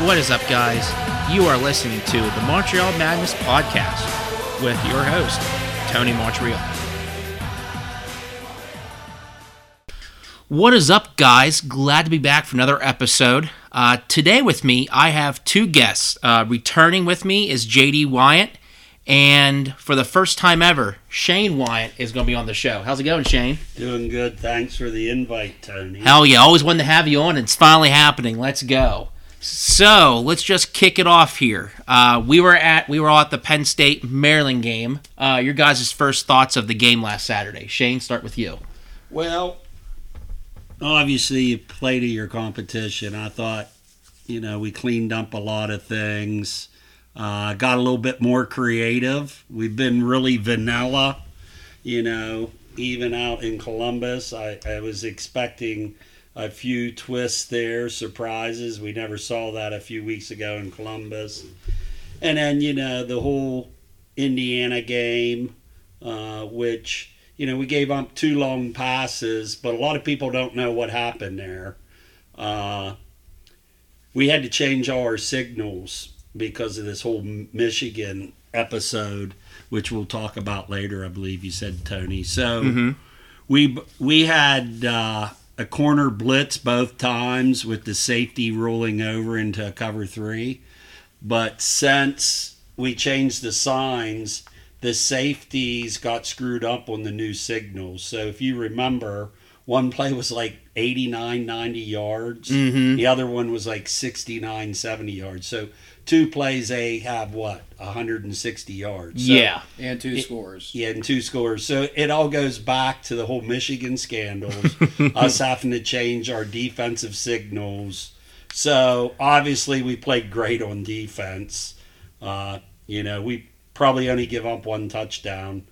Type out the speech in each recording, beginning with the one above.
What is up, guys? You are listening to the Montreal Madness podcast with your host, Tony Montreal. What is up, guys? Glad to be back for another episode. Uh, today, with me, I have two guests. Uh, returning with me is JD Weyant, and for the first time ever, Shane Weyant is going to be on the show. How's it going, Shane? Doing good. Thanks for the invite, Tony. Hell yeah, always wanted to have you on. It's finally happening. Let's go. So let's just kick it off here. Uh, we were at we were all at the Penn State Maryland game. Uh, your guys' first thoughts of the game last Saturday. Shane, start with you. Well, obviously you play to your competition. I thought, you know, we cleaned up a lot of things. Uh, got a little bit more creative. We've been really vanilla, you know, even out in Columbus. I, I was expecting a few twists there, surprises. We never saw that a few weeks ago in Columbus. And then, you know, the whole Indiana game, uh, which, you know, we gave up two long passes, but a lot of people don't know what happened there. Uh, we had to change all our signals because of this whole Michigan episode, which we'll talk about later, I believe you said, Tony. So Mm-hmm. we we had uh, a corner blitz both times with the safety rolling over into a cover three, but since we changed the signs, the safeties got screwed up on the new signals. So if you remember, one play was like 89, 90 yards. Mhm. The other one was like 69, 70 yards. So two plays, they have what? 160 yards. So yeah. and two It- scores. yeah, and two scores. So it all goes back to the whole Michigan scandals, us having to change our defensive signals. So obviously we played great on defense. Uh, you know, we probably only give up one touchdown.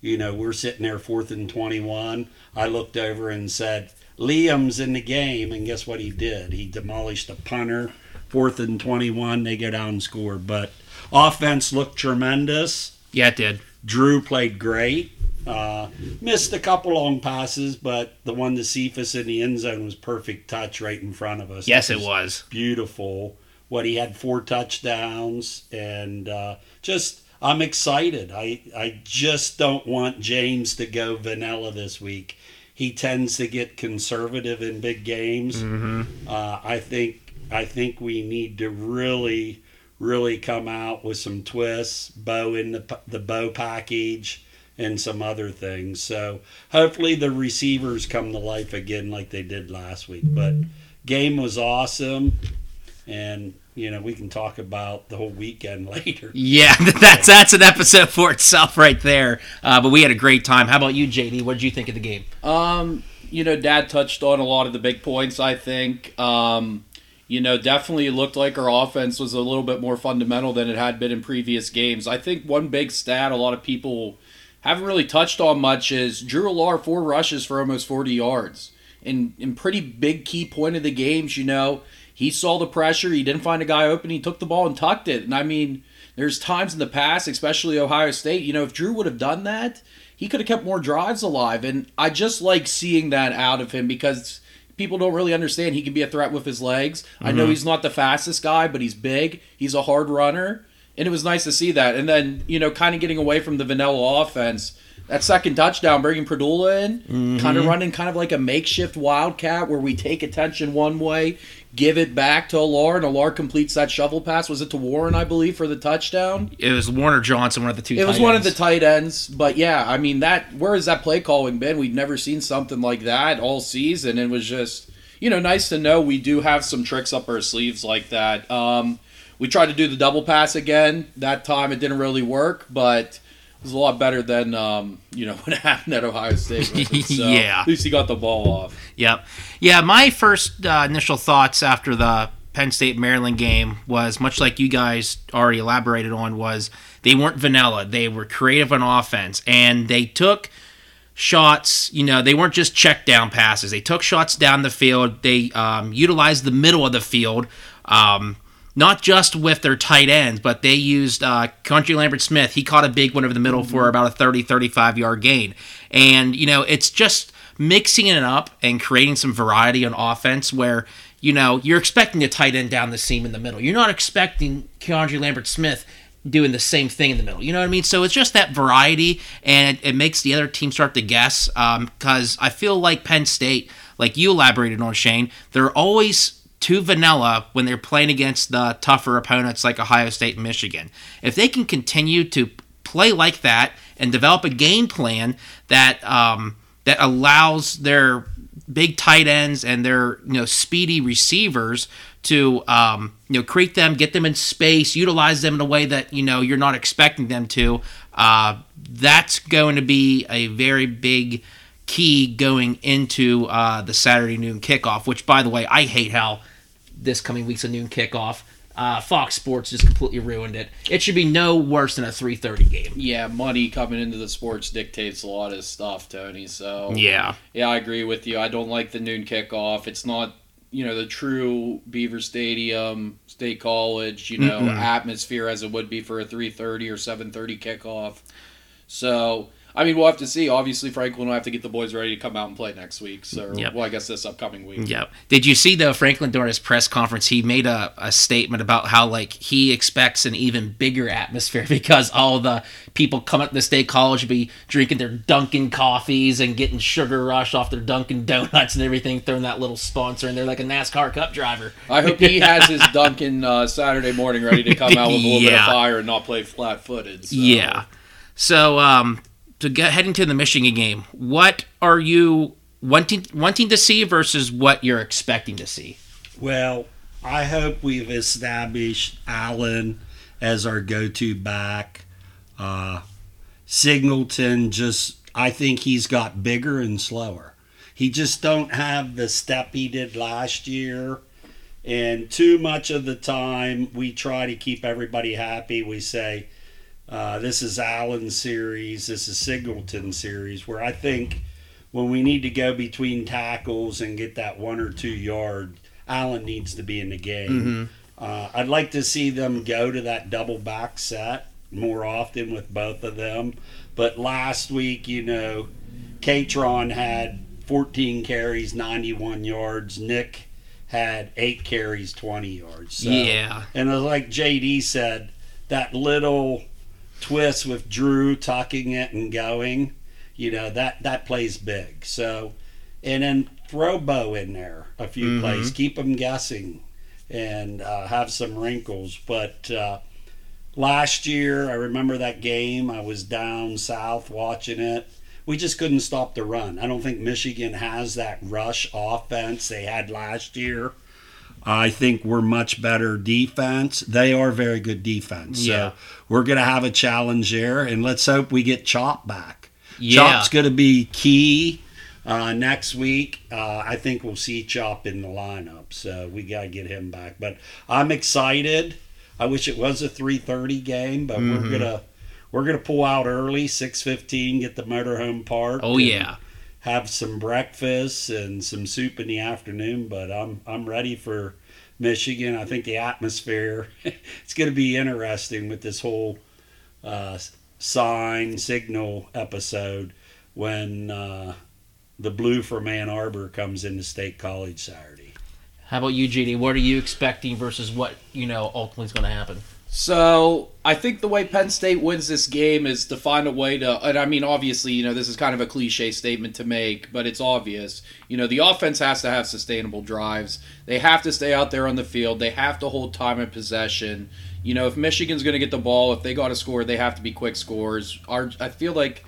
You know, we're sitting there fourth and 21. I looked over and said, Liam's in the game. And guess what he did? He demolished a punter. Fourth and 21. They go down and score. But offense looked tremendous. Yeah, it did. Drew played great. Uh, missed a couple long passes, but the one to Cephas in the end zone was perfect touch right in front of us. Yes, it was. beautiful. What he had four touchdowns, and uh, just I'm excited. I I just don't want James to go vanilla this week. He tends to get conservative in big games. Mm-hmm. Uh, I think I think we need to really really come out with some twists, bow in the the bow package, and some other things. So hopefully the receivers come to life again like they did last week. But game was awesome, and you know we can talk about the whole weekend later. Yeah, that's that's an episode for itself right there. Uh, but we had a great time. How about you, JD? What did you think of the game? Um, you know, Dad touched on a lot of the big points. I think. Um, you know, definitely looked like our offense was a little bit more fundamental than it had been in previous games. I think one big stat a lot of people haven't really touched on much is Drew Allar four rushes for almost 40 yards. In in pretty big key point of the games, you know, he saw the pressure, he didn't find a guy open, he took the ball and tucked it. And I mean, there's times in the past, especially Ohio State, you know, if Drew would have done that, he could have kept more drives alive. And I just like seeing that out of him because people don't really understand he can be a threat with his legs. I know mm-hmm. he's not the fastest guy, but he's big. He's a hard runner. And it was nice to see that. And then, you know, kind of getting away from the vanilla offense. That second touchdown, bringing Pribula in, kind of mm-hmm. running kind of like a makeshift wildcat where we take attention one way, give it back to Allar, and Allar completes that shovel pass. Was it to Warren, I believe, for the touchdown? It was Warner Johnson, one of the two. It was one of the tight ends, but yeah, I mean that. Where has that play calling been? We've never seen something like that all season. It was just, you know, nice to know we do have some tricks up our sleeves like that. Um, we tried to do the double pass again. That time it didn't really work, but was a lot better than um, you know what happened at Ohio State. So Yeah. at least he got the ball off. Yep. Yeah, my first uh, initial thoughts after the Penn State Maryland game was much like you guys already elaborated on was they weren't vanilla. They were creative on offense and they took shots, you know, they weren't just check down passes. They took shots down the field. They um, utilized the middle of the field. Um, not just with their tight ends, but they used uh, KeAndre Lambert Smith. He caught a big one over the middle for about a 30, 35 yard gain. And, you know, it's just mixing it up and creating some variety on offense where you know, you're expecting a tight end down the seam in the middle. You're not expecting KeAndre Lambert Smith doing the same thing in the middle. You know what I mean? So it's just that variety, and it makes the other team start to guess. Because um, I feel like Penn State, like you elaborated on, Shane, they're always too vanilla when they're playing against the tougher opponents like Ohio State and Michigan. If they can continue to play like that and develop a game plan that um, that allows their big tight ends and their you know speedy receivers to um, you know create them, get them in space, utilize them in a way that you know you're not expecting them to. Uh, that's going to be a very big key going into uh, the Saturday noon kickoff. Which, by the way, I hate how this coming week's a noon kickoff. Uh, Fox Sports just completely ruined it. It should be no worse than a 3:30 game. Yeah, money coming into the sports dictates a lot of stuff, Tony. So yeah, yeah, I agree with you. I don't like the noon kickoff. It's not you know the true Beaver Stadium, State College, you know Mm-mm. atmosphere as it would be for a 3:30 or 7:30 kickoff. So I mean, we'll have to see. Obviously, Franklin will have to get the boys ready to come out and play next week. So, yep. well, I guess this upcoming week. Yep. Did you see the Franklin during his press conference? He made a, a statement about how like he expects an even bigger atmosphere because all the people coming up to the state college be drinking their Dunkin' coffees and getting sugar rush off their Dunkin' donuts and everything, throwing that little sponsor in there like a NASCAR Cup driver. I hope he has his Dunkin' uh, Saturday morning ready to come out with a little yeah. bit of fire and not play flat footed. So. Yeah. So um, to get heading to the Michigan game, what are you wanting wanting to see versus what you're expecting to see? Well, I hope we've established Allen as our go-to back. Uh, Singleton just, I think he's got bigger and slower. He just don't have the step he did last year. And too much of the time, we try to keep everybody happy. We say, uh, this is Allen series. This is Singleton series, where I think when we need to go between tackles and get that one or two yard, Allen needs to be in the game. Mm-hmm. Uh, I'd like to see them go to that double back set more often with both of them. But last week, you know, Kaytron had 14 carries, 91 yards. Nick had eight carries, 20 yards. So, yeah. And like JD said, that little twist with Drew talking it and going, you know that that plays big. So, and then throw Beau in there a few mm-hmm. plays, keep them guessing, and uh, have some wrinkles. But uh, last year, I remember that game. I was down south watching it. We just couldn't stop the run. I don't think Michigan has that rush offense they had last year. I think we're much better defense. They are very good defense. Yeah. So we're going to have a challenge there, and let's hope we get Chop back. Yeah. Chop's going to be key uh, next week. Uh, I think we'll see Chop in the lineup, so we got to get him back. But I'm excited. I wish it was a 3:30 game, but mm-hmm. we're gonna we're gonna pull out early, 6:15, get the motorhome park. Oh yeah have some breakfast and some soup in the afternoon. But I'm I'm ready for Michigan. I think the atmosphere it's going to be interesting with this whole uh, sign signal episode when uh, the blue from Ann Arbor comes into State College Saturday. How about you, JD? What are you expecting versus what you know ultimately is going to happen? So I think the way Penn State wins this game is to find a way to, and I mean, obviously, you know, this is kind of a cliche statement to make, but it's obvious. You know, the offense has to have sustainable drives. They have to stay out there on the field. They have to hold time and possession. You know, if Michigan's going to get the ball, if they got to score, they have to be quick scores. Our, I feel like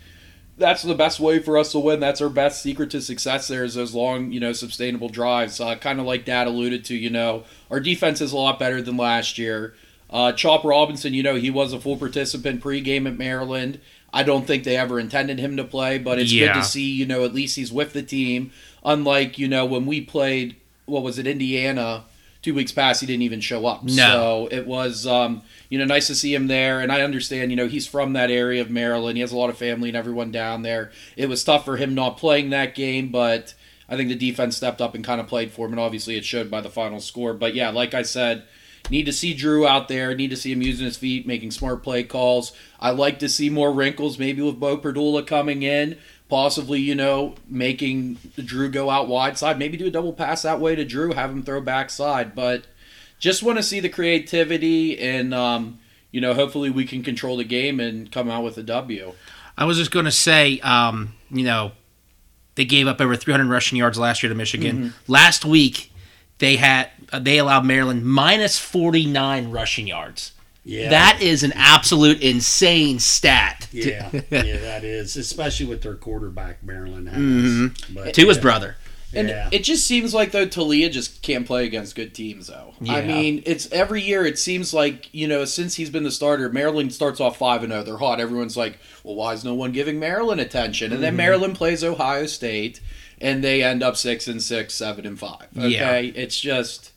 that's the best way for us to win. That's our best secret to success. There is those long, you know, sustainable drives. Uh, kind of like Dad alluded to. You know, our defense is a lot better than last year. Uh, Chop Robinson, you know, he was a full participant pregame at Maryland. I don't think they ever intended him to play, but it's yeah. good to see, you know, at least he's with the team. Unlike, you know, when we played, what was it, Indiana, two weeks past, he didn't even show up. No. So it was, um, you know, nice to see him there. And I understand, you know, he's from that area of Maryland. He has a lot of family and everyone down there. It was tough for him not playing that game, but I think the defense stepped up and kind of played for him. And obviously it showed by the final score. But yeah, like I said, Need to see Drew out there. Need to see him using his feet, making smart play calls. I like to see more wrinkles, maybe with Beau Pribula coming in. possibly, you know, making Drew go out wide side. Maybe do a double pass that way to Drew, have him throw backside. But just want to see the creativity and, um, you know, hopefully we can control the game and come out with a W. I was just going to say, um, you know, they gave up over 300 rushing yards last year to Michigan. Mm-hmm. Last week, they had they allowed Maryland minus 49 rushing yards. Yeah. That is an absolute insane stat. Yeah, yeah, that is, especially with their quarterback Maryland has. Mhm. But, To his brother. And yeah. it just seems like though Taulia just can't play against good teams though. Yeah. I mean, it's every year it seems like, you know, since he's been the starter, Maryland starts off 5 and 0. They're hot. Everyone's like, "Well, why is no one giving Maryland attention?" And then Maryland plays Ohio State and they end up 6 and 6, 7 and 5. Okay? Yeah. It's just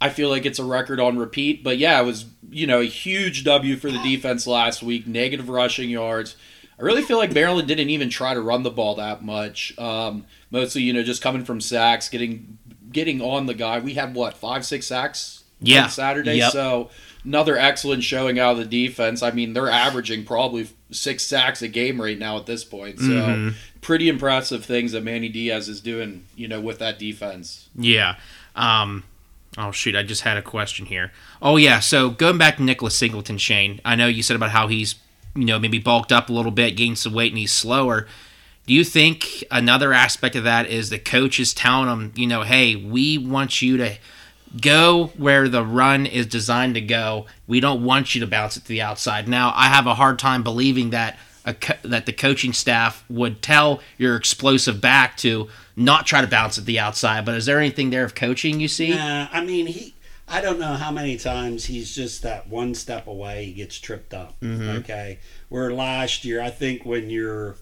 I feel like it's a record on repeat, but yeah, it was, you know, a huge W for the defense last week, negative rushing yards. I really feel like Maryland didn't even try to run the ball that much. Um, mostly, you know, just coming from sacks, getting getting on the guy. We had what five, six sacks Yeah. on Saturday. Yep. So another excellent showing out of the defense. I mean, they're averaging probably six sacks a game right now at this point. So Mhm. pretty impressive things that Manny Diaz is doing. You know, with that defense. Yeah. Um, oh shoot, I just had a question here. Oh yeah, so going back to Nicholas Singleton, Shane. I know you said about how he's you know maybe bulked up a little bit, gained some weight, and he's slower. Do you think another aspect of that is the coach is telling him, you know, hey, we want you to go where the run is designed to go. We don't want you to bounce it to the outside. Now, I have a hard time believing that a co- that the coaching staff would tell your explosive back to not try to bounce at the outside. But is there anything there of coaching you see? Nah, I mean he. I don't know how many times he's just that one step away he gets tripped up. Mm-hmm. Okay, where last year I think when you're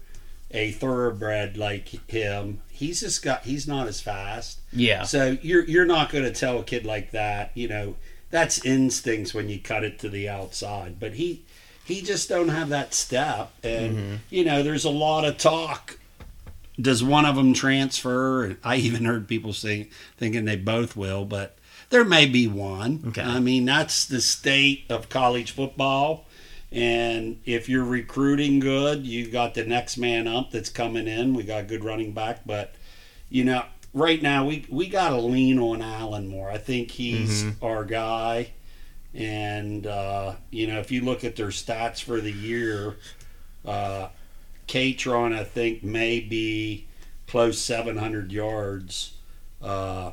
a thoroughbred like him, he's just got he's not as fast. Yeah. So you're you're not going to tell a kid like that, you know, that's instincts when you cut it to the outside. But he he just don't have that step, and mm-hmm. you know, there's a lot of talk. Does one of them transfer? I even heard people say thinking they both will, but there may be one. Okay. I mean, that's the state of college football. And if you're recruiting good, you got the next man up that's coming in. We got a good running back, but you know, right now we we got to lean on Allen more. I think he's our guy. And uh, you know, if you look at their stats for the year, uh, Kaytron I think may be close 700 yards. Uh,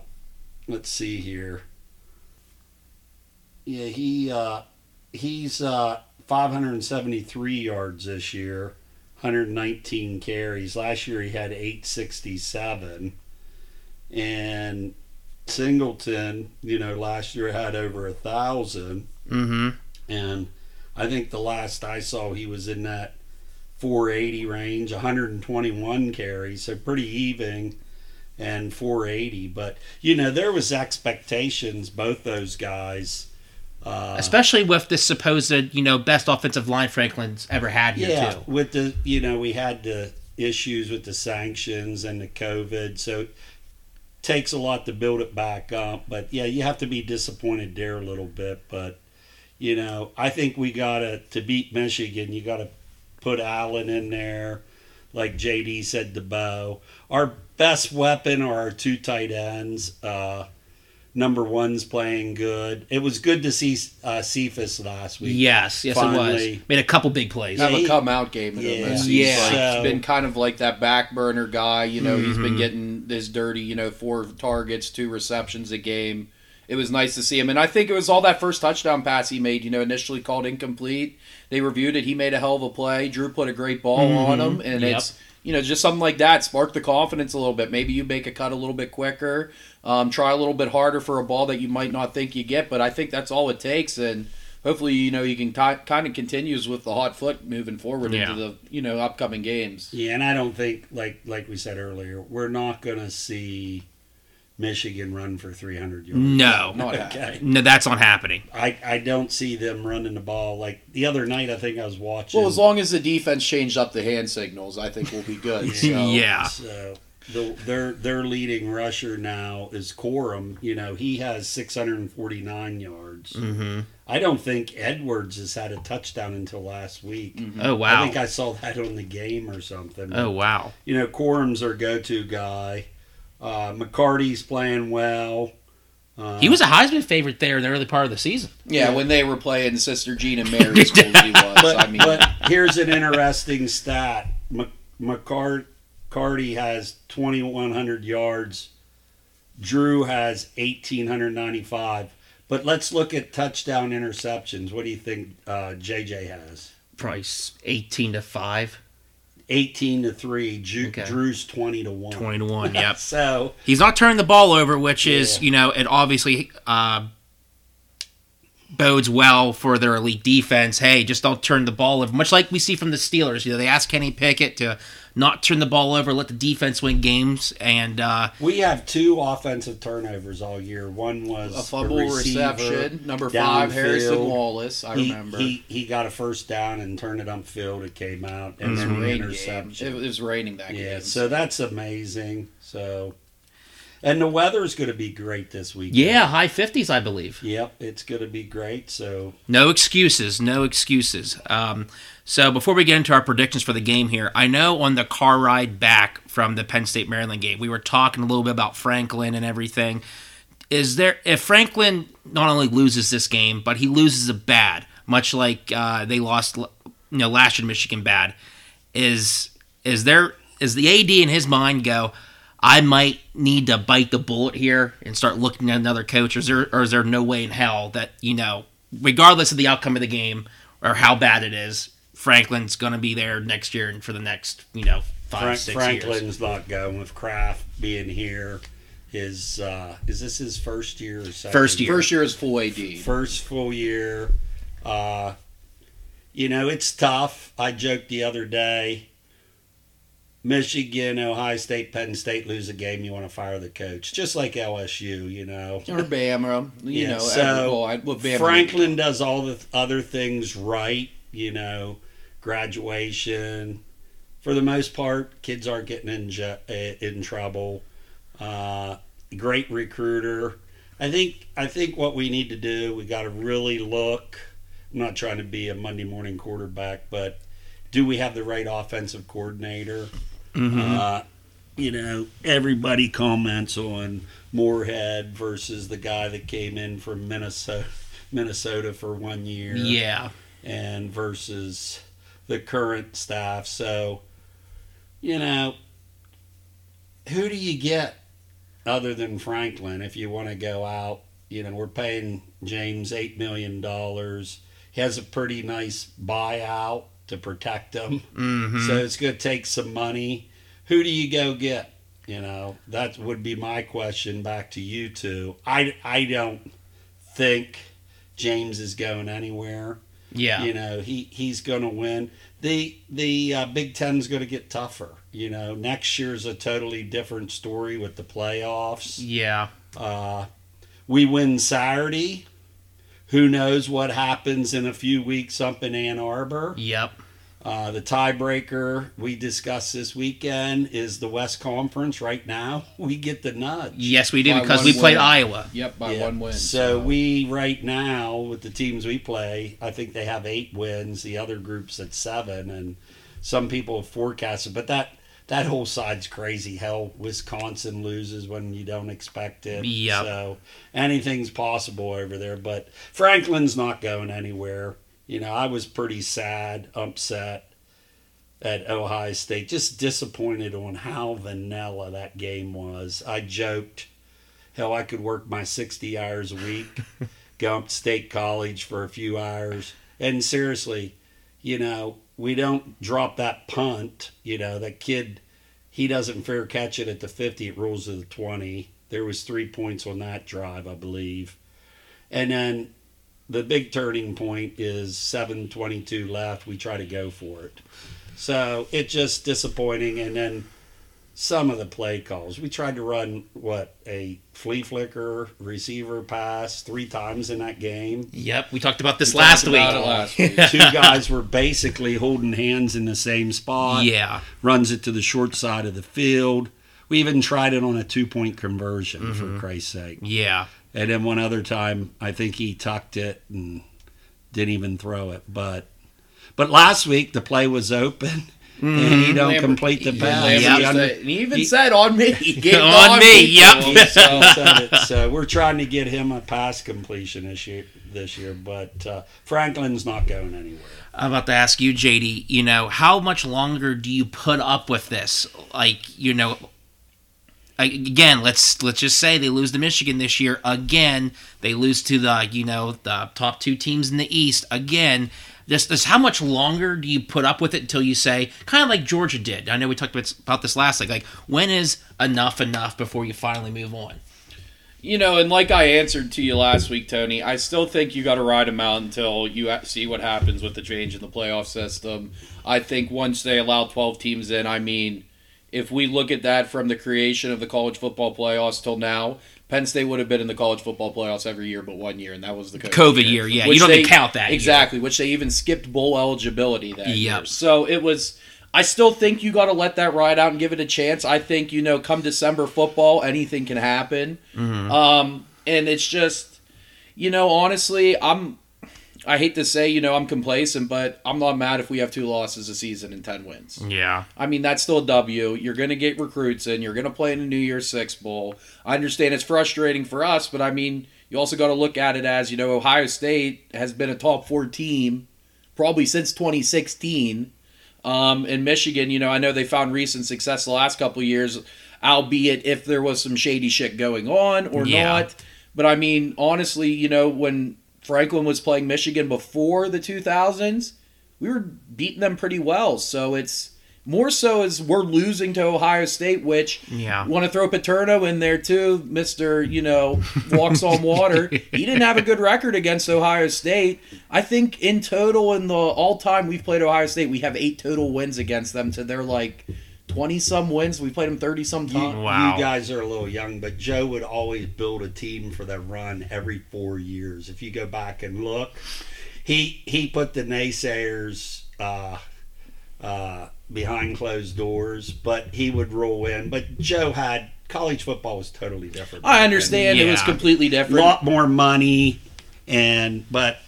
let's see here. Yeah, he uh, he's uh, 573 yards this year, 119 carries. Last year he had 867, and Singleton, you know, last year had over a thousand, Mm-hmm. and I think the last I saw he was in that 480 range, 121 carries, so pretty even and 480 but you know there was expectations both those guys uh, Especially with this supposed, you know, best offensive line Franklin's ever had here yeah too. with the you know we had the issues with the sanctions and the covid so it takes a lot to build it back up. But yeah you have to be disappointed there a little bit. But you know i think we gotta to beat michigan you gotta put allen in there like jd said to bo our best weapon are our two tight ends uh number one's playing good it was good to see uh cephas last week Yes, yes, it was. Made a couple big plays. have he- a come out game Yeah. him. It Yeah. like. So- he's been kind of like that back burner guy. You know, he's Mm-hmm. been getting this dirty. You know, four targets, two receptions a game. It was nice to see him, and I think it was all that first touchdown pass he made. You know, initially called incomplete. They reviewed it. He made a hell of a play. Drew put a great ball on him, and Yep. it's you know just something like that sparked the confidence a little bit. Maybe you make a cut a little bit quicker, um, try a little bit harder for a ball that you might not think you get. But I think that's all it takes, and hopefully you know you can ti kind of continues with the hot foot moving forward Yeah. into the you know upcoming games. Yeah, and I don't think like like we said earlier, we're not going to see Michigan run for 300 yards. No, Not Okay. no, that's not happening. I, I don't see them running the ball like the other night. I think I was watching. Well, as long as the defense changed up the hand signals, I think we'll be good. So. Yeah. So the, their their leading rusher now is Corum. You know he has 649 yards. Mm-hmm. I don't think Edwards has had a touchdown until last week. Oh wow! I think I saw that on the game or something. oh wow. You know, Corum's our go-to guy. Uh, McCarthy's playing well. Uh, He was a Heisman favorite there in the early part of the season. Yeah, Yeah. when they were playing Sister Jean and Mary schools, he was. But, I mean, but here's an interesting stat. Mc- McCarty has 2,100 yards. Drew has 1,895. But let's look at touchdown interceptions. What do you think uh, JJ has? Price eighteen to five. 18 to 3. Ju- Okay. Drew's 20 to 1. 20 to 1, yep. So, He's not turning the ball over, which is, Yeah. you know, it obviously uh, bodes well for their elite defense. Hey, just don't turn the ball over. Much like we see from the Steelers. You know, they ask Kenny Pickett to not turn the ball over, let the defense win games. And uh, we have two offensive turnovers all year. One was a fumble receiver reception, number five. Harrison Wallace. I he, remember. He, he got a first down and turned it upfield. It came out. And it was then a the rain game. interception. It was raining that Yeah, game. so that's amazing. So, and the weather is going to be great this week. yeah, high 50s, I believe. Yep, it's going to be great. So, No excuses. No excuses. Um, so before we get into our predictions for the game here, I know on the car ride back from the Penn State Maryland game, we were talking a little bit about Franklin and everything. Is there if Franklin not only loses this game, but he loses it bad, much like uh, they lost, you know, last year Michigan bad? Is is there is the AD in his mind go? I might need to bite the bullet here and start looking at another coach, or is there, or is there no way in hell that you know, regardless of the outcome of the game or how bad it is, Franklin's going to be there next year and for the next you know five Frank, six Franklin's years. not going with Kraft being here. His uh, is this his first year or second? First year. First year is full AD. First full year. Uh, you know, it's tough. I joked the other day. Michigan, Ohio State, Penn State lose a game, you want to fire the coach, just like LSU. You know, or Bama, you Yeah, know. so well, I, well, Bama, Franklin does all the other things right. You know, graduation. For the most part, kids aren't getting in ju- eh, in trouble. Uh, great recruiter. I think I think what we need to do, we got to really look. I'm not trying to be a Monday morning quarterback, but do we have the right offensive coordinator? Uh, you know, everybody comments on Moorhead versus the guy that came in from Minnesota, Minnesota for one year, Yeah, and versus the current staff. So, you know, who do you get other than Franklin if you want to go out? You know, we're paying James eight million dollars. He has a pretty nice buyout to protect him. hmm So it's going to take some money. Who do you go get? You know, that would be my question back to you two. I, I don't think James is going anywhere. Yeah, You know, he, he's going to win. The the uh, Big Ten's going to get tougher. You know, next year's a totally different story with the playoffs. yeah. Uh, we win Saturday. Who knows what happens in a few weeks up in Ann Arbor? Yep. Uh, the tiebreaker we discussed this weekend is the West Conference. Right now, we get the nudge. Yes, we do By because one we played. Iowa. Yep, by Yeah. one win. So we right now with the teams we play, I think they have eight wins. The other groups at seven, and some people have forecasted, but that that whole side's crazy. Hell, Wisconsin loses when you don't expect it. Yep. So anything's possible over there. But Franklin's not going anywhere. You know, I was pretty sad, upset at Ohio State, just disappointed on how vanilla that game was. I joked, hell, I could work my 60 hours a week, go up to State College for a few hours. And seriously, you know, we don't drop that punt. You know, that kid, he doesn't fair catch it at the 50, it rolls to the 20. There was three points on that drive, I believe. And then the big turning point is 722 left. We try to go for it. So it's just disappointing. And then some of the play calls. We tried to run, what, a flea flicker receiver pass three times in that game. Yep. We talked about this We last week. about last week. Two guys were basically holding hands in the same spot. Yeah. Runs it to the short side of the field. We even tried it on a two point conversion, for mm-hmm. Christ's sake. Yeah. And then one other time, I think he tucked it and didn't even throw it. But but last week the play was open. And he don't Lambert- complete the he- pass. Lambert He said- under- and he even he- said on me. He gave On me, yep. to so- it. So we're trying to get him a pass completion this year. This year, but uh, Franklin's not going anywhere. I'm about to ask you, JD. You know, how much longer do you put up with this? Like, you know, I- again, let's let's just say they lose to Michigan this year. Again, they lose to the you know the top two teams in the East. Again, this this how much longer do you put up with it until you say kind of like Georgia did? I know we talked about, this last week. Like, when is enough enough before you finally move on? You know, and like I answered to you last week, Tony, I still think you got to ride them out until you see what happens with the change in the playoff system. I think once they allow 12 teams in, I mean, if we look at that from the creation of the college football playoffs till now, Penn State would have been in the college football playoffs every year but one year, and that was the COVID, COVID year, yeah. You don't they- count that year. exactly. Which they even skipped bowl eligibility that year. Yep. So it was. I still think you got to let that ride out and give it a chance. I think you know, come December football, anything can happen. Mm-hmm. Um, and it's just, you know, honestly, I'm. I hate to say, you know, I'm complacent, but I'm not mad if we have two losses a season and ten wins. Yeah. I mean, that's still a W. You're going to get recruits in. You're going to play in a New Year's Six bowl. I understand it's frustrating for us, but I mean, you also got to look at it as you know, Ohio State has been a top four team probably since 2016. Um, in Michigan, you know, I know they found recent success the last couple of years, albeit if there was some shady shit going on or Yeah. not. But I mean, honestly, you know, when Franklin was playing Michigan before the 2000s, we were beating them pretty well. So it's more so as we're losing to Ohio State, which Yeah. want to throw Paterno in there too, Mister. You know, walks on water. he didn't have a good record against Ohio State. I think in total, in the all time we've played Ohio State, we have eight total wins against them. To their like twenty some wins. We played them thirty some You, times. Wow. you guys are a little young, but Joe would always build a team for that run every four years. If you go back and look, he he put the naysayers uh, uh, behind closed doors, but he would roll in. But Joe had college football was totally different. I understand it was completely different. a lot more money, and but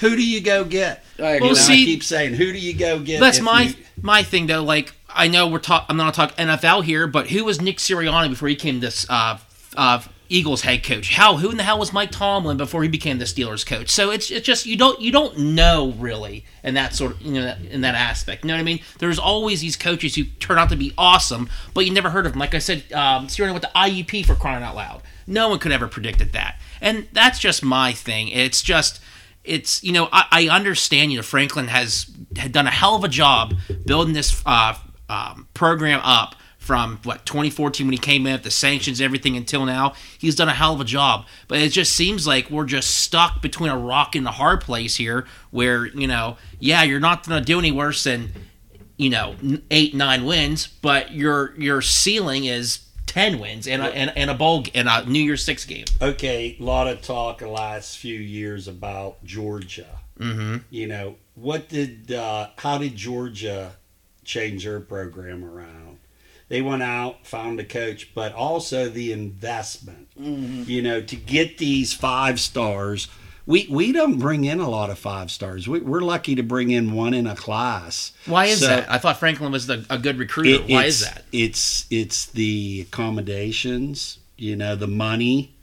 who do you go get? I, You Well, know, see- I keep saying, who do you go get? That's my you- my thing though. Like I know we're talk. I'm not talking NFL here, but who was Nick Sirianni before he became this uh, uh, Eagles head coach? How who in the hell was Mike Tomlin before he became the Steelers coach? So it's it's just you don't you don't know really in that sort of you know in that aspect. You know what I mean? There's always these coaches who turn out to be awesome, but you never heard of them. Like I said, um, Sirianni went to IUP for crying out loud. No one could ever predicted that, and that's just my thing. It's just it's you know I, I understand you know Franklin has had done a hell of a job building this uh, um, program up from what 2014 when he came in with the sanctions everything until now he's done a hell of a job but it just seems like we're just stuck between a rock and a hard place here where you know yeah you're not going to do any worse than you know eight nine wins but your your ceiling is 10 wins and a, and, and a bowl and a New Year's Six game okay, a lot of talk the last few years about Georgia. mm-hmm. You know, what did, uh, how did Georgia change their program around? They went out, found a coach, but also the investment. Mm-hmm. You know, to get these five stars. We, we don't bring in a lot of five stars. We, we're lucky to bring in one in a class. Why is So- that? I thought Franklin was the, a good recruiter. It- Why is that? It's it's the accommodations, you know, the money,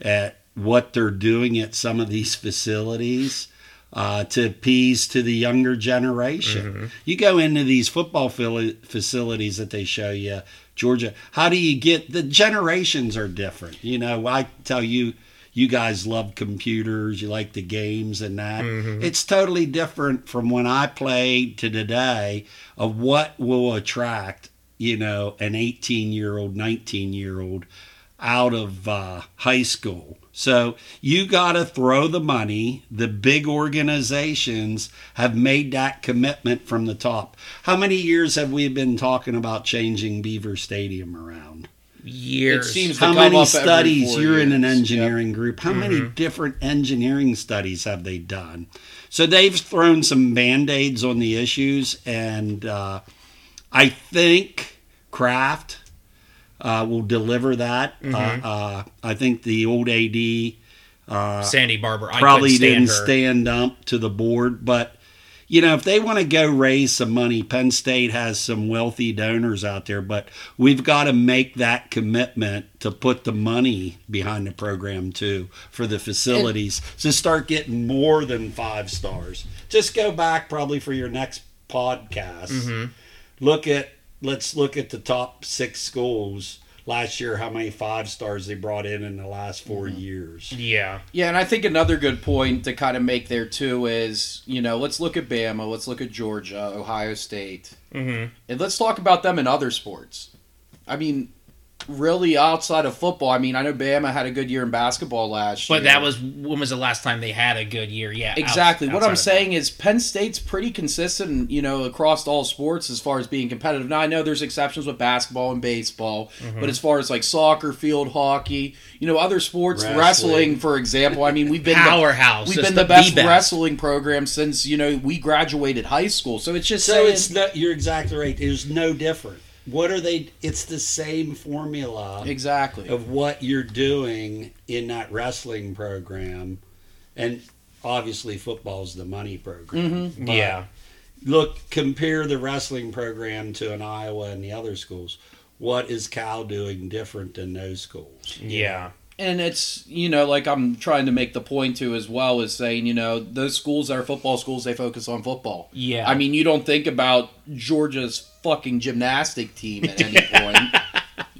at what they're doing at some of these facilities uh, to appease to the younger generation. Mm-hmm. You go into these football facilities that they show you, Georgia. How do you get the generations are different? You know, I tell you. You guys love computers, you like the games and that. Mm-hmm. It's totally different from when I played to today of what will attract you know, an 18 year old, 19 year old out of uh, high school. So you got to throw the money. The big organizations have made that commitment from the top. How many years have we been talking about changing Beaver Stadium around? Years. It seems to How many studies? You're in an years. engineering group. How many different engineering studies have they done? So they've thrown some band aids on the issues, and uh, I think Kraft uh, will deliver that. Uh, uh, I think the old AD Sandy Barbour. I probably stand didn't her. stand up to the board. But you know, if they want to go raise some money, Penn State has some wealthy donors out there. But we've got to make that commitment to put the money behind the program too for the facilities to start getting more than five stars. Just go back probably for your next podcast. Mm-hmm. Look at let's look at the top six schools last year. How many five stars they brought in in the last 4 Mm-hmm. years? Yeah. Yeah, and I think another good point to kind of make there too is, you know, let's look at Bama, let's look at Georgia, Ohio State, Mm-hmm. and let's talk about them in other sports. I mean, really outside of football, I mean, I know Bama had a good year in basketball last year. But that was when was the last time they had a good year? Yeah. Exactly. outs- what I'm saying is Penn State's pretty consistent, you know, across all sports as far as being competitive. Now I know there's exceptions with basketball and baseball, Mm-hmm. but as far as like soccer, field hockey, you know, other sports, Wrestling. wrestling, for example. I mean, we've been Powerhouse, The, we've been the, the best, best. wrestling program since you know we graduated high school. So it's just So saying, it's no, you're exactly right. There's no different. What are they? It's the same formula exactly. of what you're doing in that wrestling program, and obviously football's the money program. Mhm. But Yeah. Look, compare the wrestling program to an Iowa and the other schools. What is Cal doing different than those schools? Yeah. And it's you know like i'm trying to make the point to as well as saying you know those schools that are football schools they focus on football Yeah. i mean you don't think about georgia's fucking gymnastic team at any point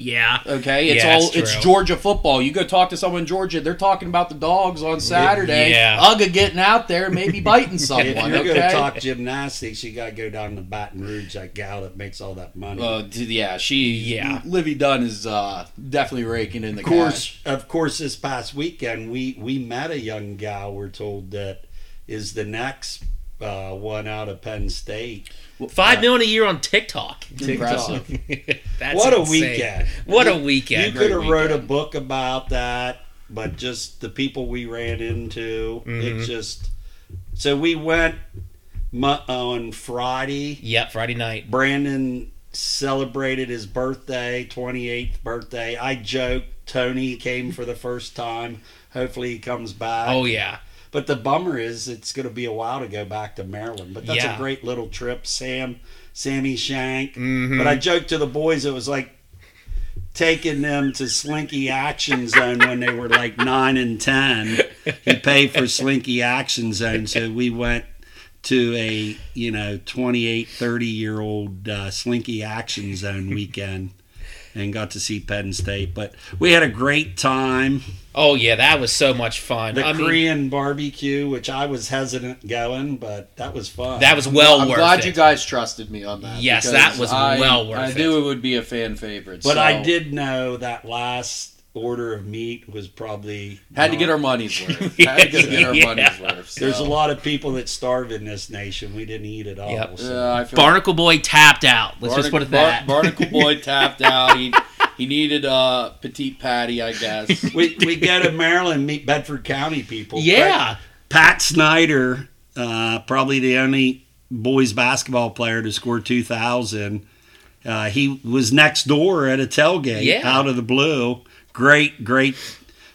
Yeah. okay it's Yeah, all it's it's georgia football you go talk to someone in georgia they're talking about the dogs on saturday Yeah. Uga getting out there maybe biting someone If you're okay going to talk gymnastics, you got to go down to Baton Rouge, that gal that makes all that money. uh, yeah, she, Yeah. Livvy Dunne is uh, definitely raking in the of course, of course, this past weekend we we met a young gal. We're told that is the next uh, one out of Penn State. Five million a year on TikTok. Impressive. That's what a insane. weekend! What a weekend! You could have wrote a book about that, but just the people we ran into, Mhm. it just. So we went on Friday. Yep. Friday night. Brandon celebrated his birthday, 28th birthday. I joked Tony came for the first time. Hopefully he comes back. Oh yeah. But the bummer is it's going to be a while to go back to Maryland. But that's Yeah. a great little trip. Sam, Sammy Shank. Mhm. But I joked to the boys it was like taking them to Slinky Action Zone when they were like nine and ten. He paid for Slinky Action Zone, so we went to a you know 28 30 year old uh, Slinky Action Zone weekend and got to see Penn State. But we had a great time. Oh yeah, that was so much fun. The I mean, Korean barbecue, which I was hesitant going, but that was fun. that was well worth it. I'm worth glad it. you guys trusted me on that. Yes, that was I- well worth it. I it. knew it would be a fan favorite. But so I did know that last order of meat was probably had to get our money's worth. had to get our Yeah. money's worth. There's a lot of people that starve in this nation. We didn't eat at all. Yep. so. Yeah, I feel Barnacle Boy tapped out. Let's just put it Bar- that. Barnacle Boy tapped out. He he needed a petite patty, I guess. we we go to Maryland, meet Bedford County people. yeah. Pat Snyder, uh, probably the only boys basketball player to score 2,000. Uh, he was next door at a tailgate Yeah. out of the blue. Great, great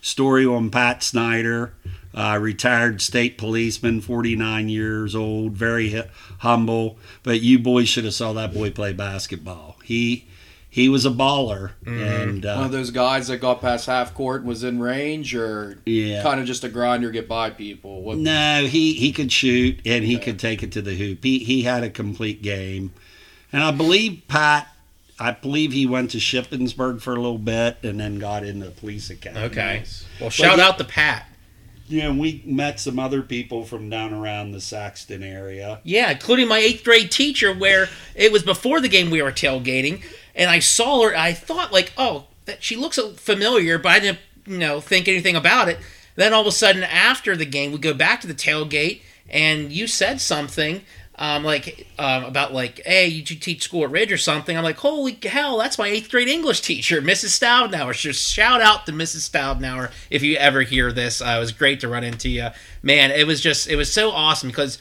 story on Pat Snyder. Uh, retired state policeman, 49 years old, very hu- humble. But you boys should have saw that boy play basketball. He he was a baller, and uh, One of those guys that got past half court and was in range, or yeah, kind of just a grinder, get by people. What, No, he he could shoot and he could take it to the hoop. He he had a complete game, and I believe Pat. I believe he went to Shippensburg for a little bit and then got into the police academy. Okay. Well, shout you- out to Pat. Yeah, and we met some other people from down around the Saxton area. Yeah, including my eighth grade teacher, where it was before the game we were tailgating, and I saw her. I thought like, oh, that she looks familiar, but I didn't, you know, think anything about it. Then all of a sudden, after the game, we go back to the tailgate, and you said something. Um, like um, about like, hey, you teach school at Ridge or something. I'm like, holy hell, that's my eighth grade English teacher, Mrs. Stoudnauer. Just shout out to Mrs. Stoudnauer if you ever hear this. Uh, it was great to run into you, man. It was just, it was so awesome because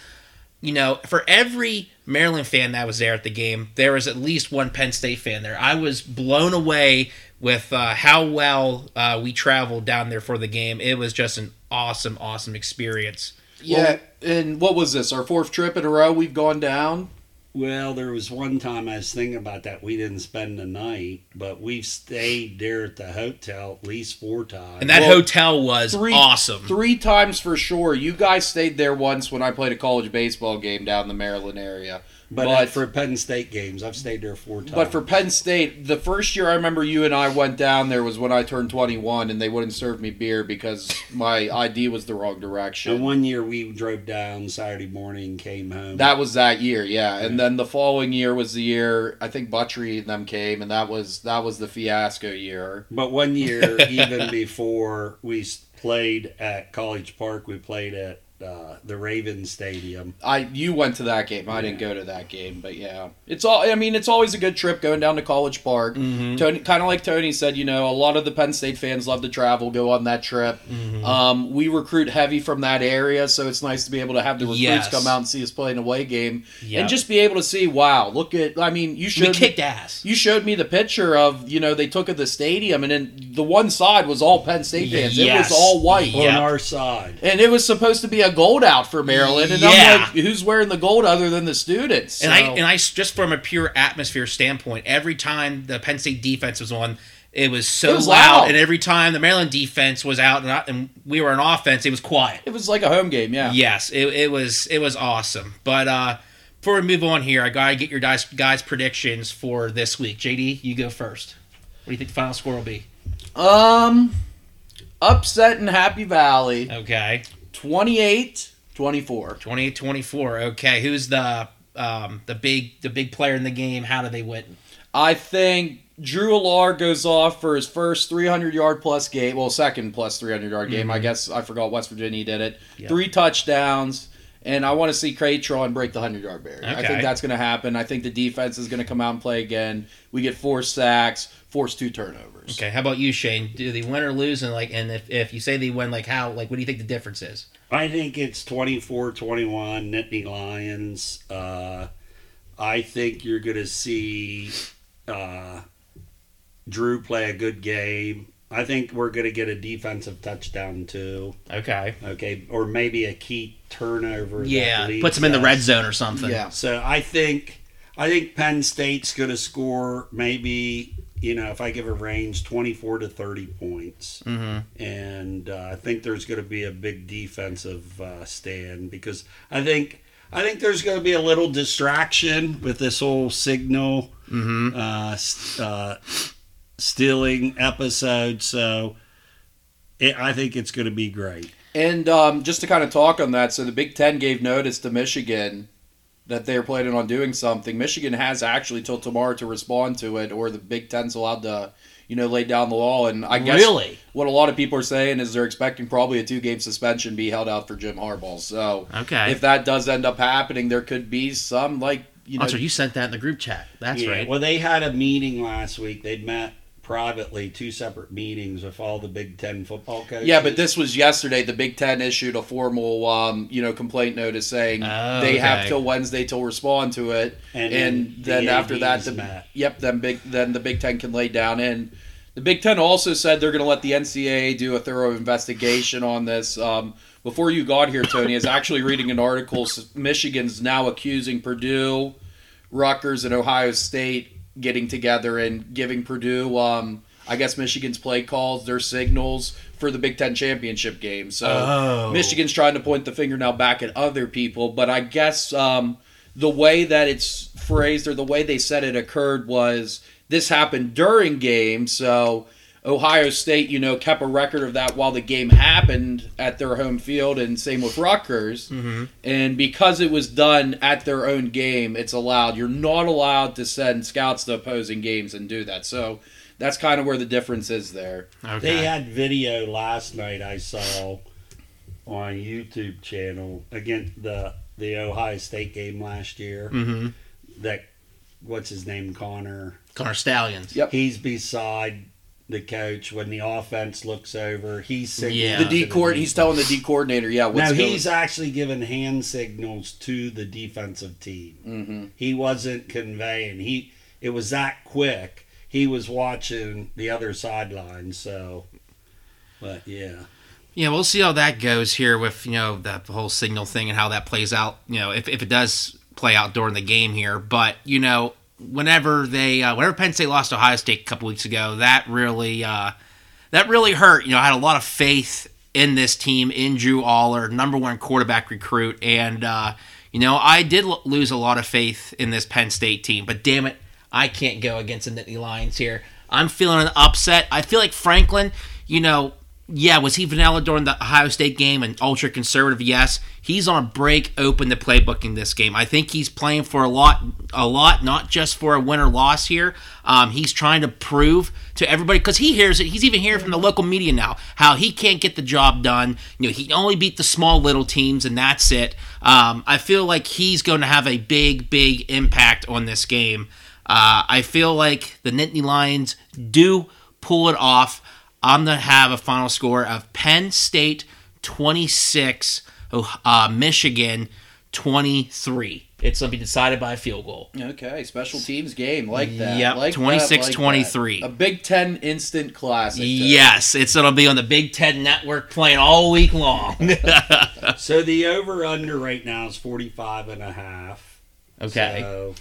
you know, for every Maryland fan that was there at the game, there was at least one Penn State fan there. I was blown away with uh, how well uh, we traveled down there for the game. It was just an awesome, awesome experience. Yeah, and what was this? Our fourth trip in a row we've gone down. Well, there was one time I was thinking about that. We didn't spend the night, but we've stayed there at the hotel at least four times. And that Well, hotel was Three awesome. Three times for sure. You guys stayed there once when I played a college baseball game down in the Maryland area. But, but- for Penn State games, I've stayed there four times. But for Penn State, the first year I remember you and I went down there was when I turned 21 and they wouldn't serve me beer because my ID was the wrong direction. and one year we drove down Saturday morning, came home. That was that year, yeah. And then the following year was the year I think Butchery and them came and that was that was the fiasco year. But one year, even before we played at College Park, we played at uh, the Raven Stadium. I you went to that game. I didn't go to that game, but yeah, it's all. I mean, it's always a good trip going down to College Park. Tony, kind of like Tony said, you know, a lot of the Penn State fans love to travel, go on that trip. Um, we recruit heavy from that area, so it's nice to be able to have the recruits Yes. come out and see us play an away game, Yep. and just be able to see, wow, look at. I mean, you we showed kicked ass. you showed me the picture of you know they took at the stadium, and then the one side was all Penn State fans. Yes. It was all white. Yeah. On our side. And it was supposed to be a gold out for Maryland, and Yeah. I'm like, who's wearing the gold other than the students? And I and I just from a pure atmosphere standpoint, every time the Penn State defense was on, it was so It was loud, loud. and every time the Maryland defense was out and, I- and we were on offense, it was quiet. it was like a home game, yeah. Yes, it, it was it was awesome. But uh before we move on here, I gotta get your guys guys predictions for this week. JD, you go first. What do you think the final score will be? Um, upset in Happy Valley, Okay, 28 24. 28-24. Okay, who's the um the big the big player in the game? How do they win? I think Drew Allar goes off for his first 300 yard plus game. Well, second plus 300 yard game. I guess I forgot West Virginia did it. Yeah. Three touchdowns. And I want to see Kaytron break the 100 yard barrier. I think that's going to happen. I think the defense is going to come out and play again. We get four sacks, force two turnovers. Okay, how about you, Shane? Do they win or lose? And like, and if, if you say they win, like how? Like, what do you think the difference is? I think it's 24 21 Nittany Lions. Uh, I think you're going to see uh, Drew play a good game. I think we're going to get a defensive touchdown too. Okay. Okay, or maybe a key turnover. Yeah, leads puts them in the red zone or something. Yeah. So I think I think Penn State's going to score maybe you know if I give a range 24 to 30 points, Mm-hmm. and uh, I think there's going to be a big defensive uh, stand because I think I think there's going to be a little distraction with this whole signal Mm-hmm. uh, s- uh, stealing episode. So it, I think it's going to be great. And um, just to kind of talk on that, so the Big Ten gave notice to Michigan that they're planning on doing something. Michigan has actually till tomorrow to respond to it, or the Big Ten's allowed to, you know, lay down the law. And I guess Really? what a lot of people are saying is they're expecting probably a two-game suspension be held out for Jim Harbaugh. So Okay. if that does end up happening, there could be some like you oh, know. Also, you sent that in the group chat. That's Yeah, right. Well, they had a meeting last week. They'd met privately, two separate meetings with all the Big Ten football coaches. Yeah, but this was yesterday. The Big Ten issued a formal, um, you know, complaint notice saying Oh, they have till Wednesday to respond to it, And and, then then the after that, the met. yep, then big, then the Big Ten can lay down. And the Big Ten also said they're going to let the NCAA do a thorough investigation on this. Um, before you got here, Tony, is actually reading an article. Michigan's now accusing Purdue, Rutgers, and Ohio State getting together and giving Purdue, um, I guess Michigan's play calls, their signals for the Big Ten championship game. So Oh. Michigan's trying to point the finger now back at other people, but I guess um, the way that it's phrased or the way they said it occurred was this happened during game. So Ohio State, you know, kept a record of that while the game happened at their home field, and same with Rutgers. And because it was done at their own game, it's allowed. You're not allowed to send scouts to opposing games and do that. So that's kind of where the difference is there. Okay. They had video last night I saw on a YouTube channel against the the Ohio State game last year. mm-hmm. That what's his name, Connor. Connor Stalions. Yep. He's beside the coach when the offense looks over. He's signaling Yeah. The D court, he's telling the D coordinator, yeah, what's No, going he's actually giving hand signals to the defensive team. hmm He wasn't conveying. He it was that quick. He was watching the other sideline. So, but yeah, Yeah, we'll see how that goes here with you know the whole signal thing and how that plays out. You know, if, if it does play out during the game here, but you know, whenever they uh, whenever Penn State lost Ohio State a couple weeks ago, that really uh, that really hurt. You know, I had a lot of faith in this team in Drew Allar, number one quarterback recruit, and uh, you know I did l- lose a lot of faith in this Penn State team. But damn it, I can't go against the Nittany Lions here. I'm feeling an upset. I feel like Franklin, you know, yeah, was he vanilla during the Ohio State game and ultra conservative? Yes, he's on a break open the playbook in this game. I think he's playing for a lot, a lot, not just for a win or loss here. Um, he's trying to prove to everybody because he hears it. He's even hearing from the local media now how he can't get the job done. You know, he only beat the small little teams and that's it. Um, I feel like he's going to have a big, big impact on this game. Uh, I feel like the Nittany Lions do pull it off. I'm going to have a final score of Penn State 26, uh, Michigan 23. It's going to be decided by a field goal. Okay, special teams game like that. Yep, like that, 26-23. that. A Big Ten instant classic. too. Yes, it's going to be on the Big Ten Network playing all week long. So the over under right now is 45 and a half. okay. So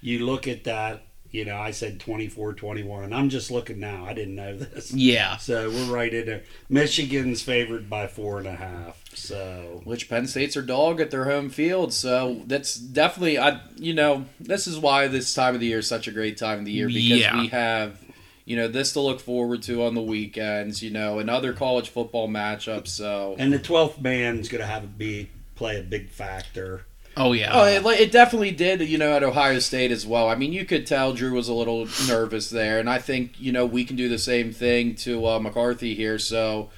you look at that, you know, I said 24 21. I'm just looking now. I didn't know this. Yeah. So we're right in there. Michigan's favored by four and a half. So Which Penn State's are dog at their home field, so that's definitely I. You know, this is why this time of the year is such a great time of the year because Yeah. we have, you know, this to look forward to on the weekends. You know, and other college football matchups. So and the 12th man's going to have a big play a big factor. Oh, yeah. Oh, it, like, it definitely did, you know, at Ohio State as well. I mean, you could tell Drew was a little nervous there, and I think, you know, we can do the same thing to uh, McCarthy here. So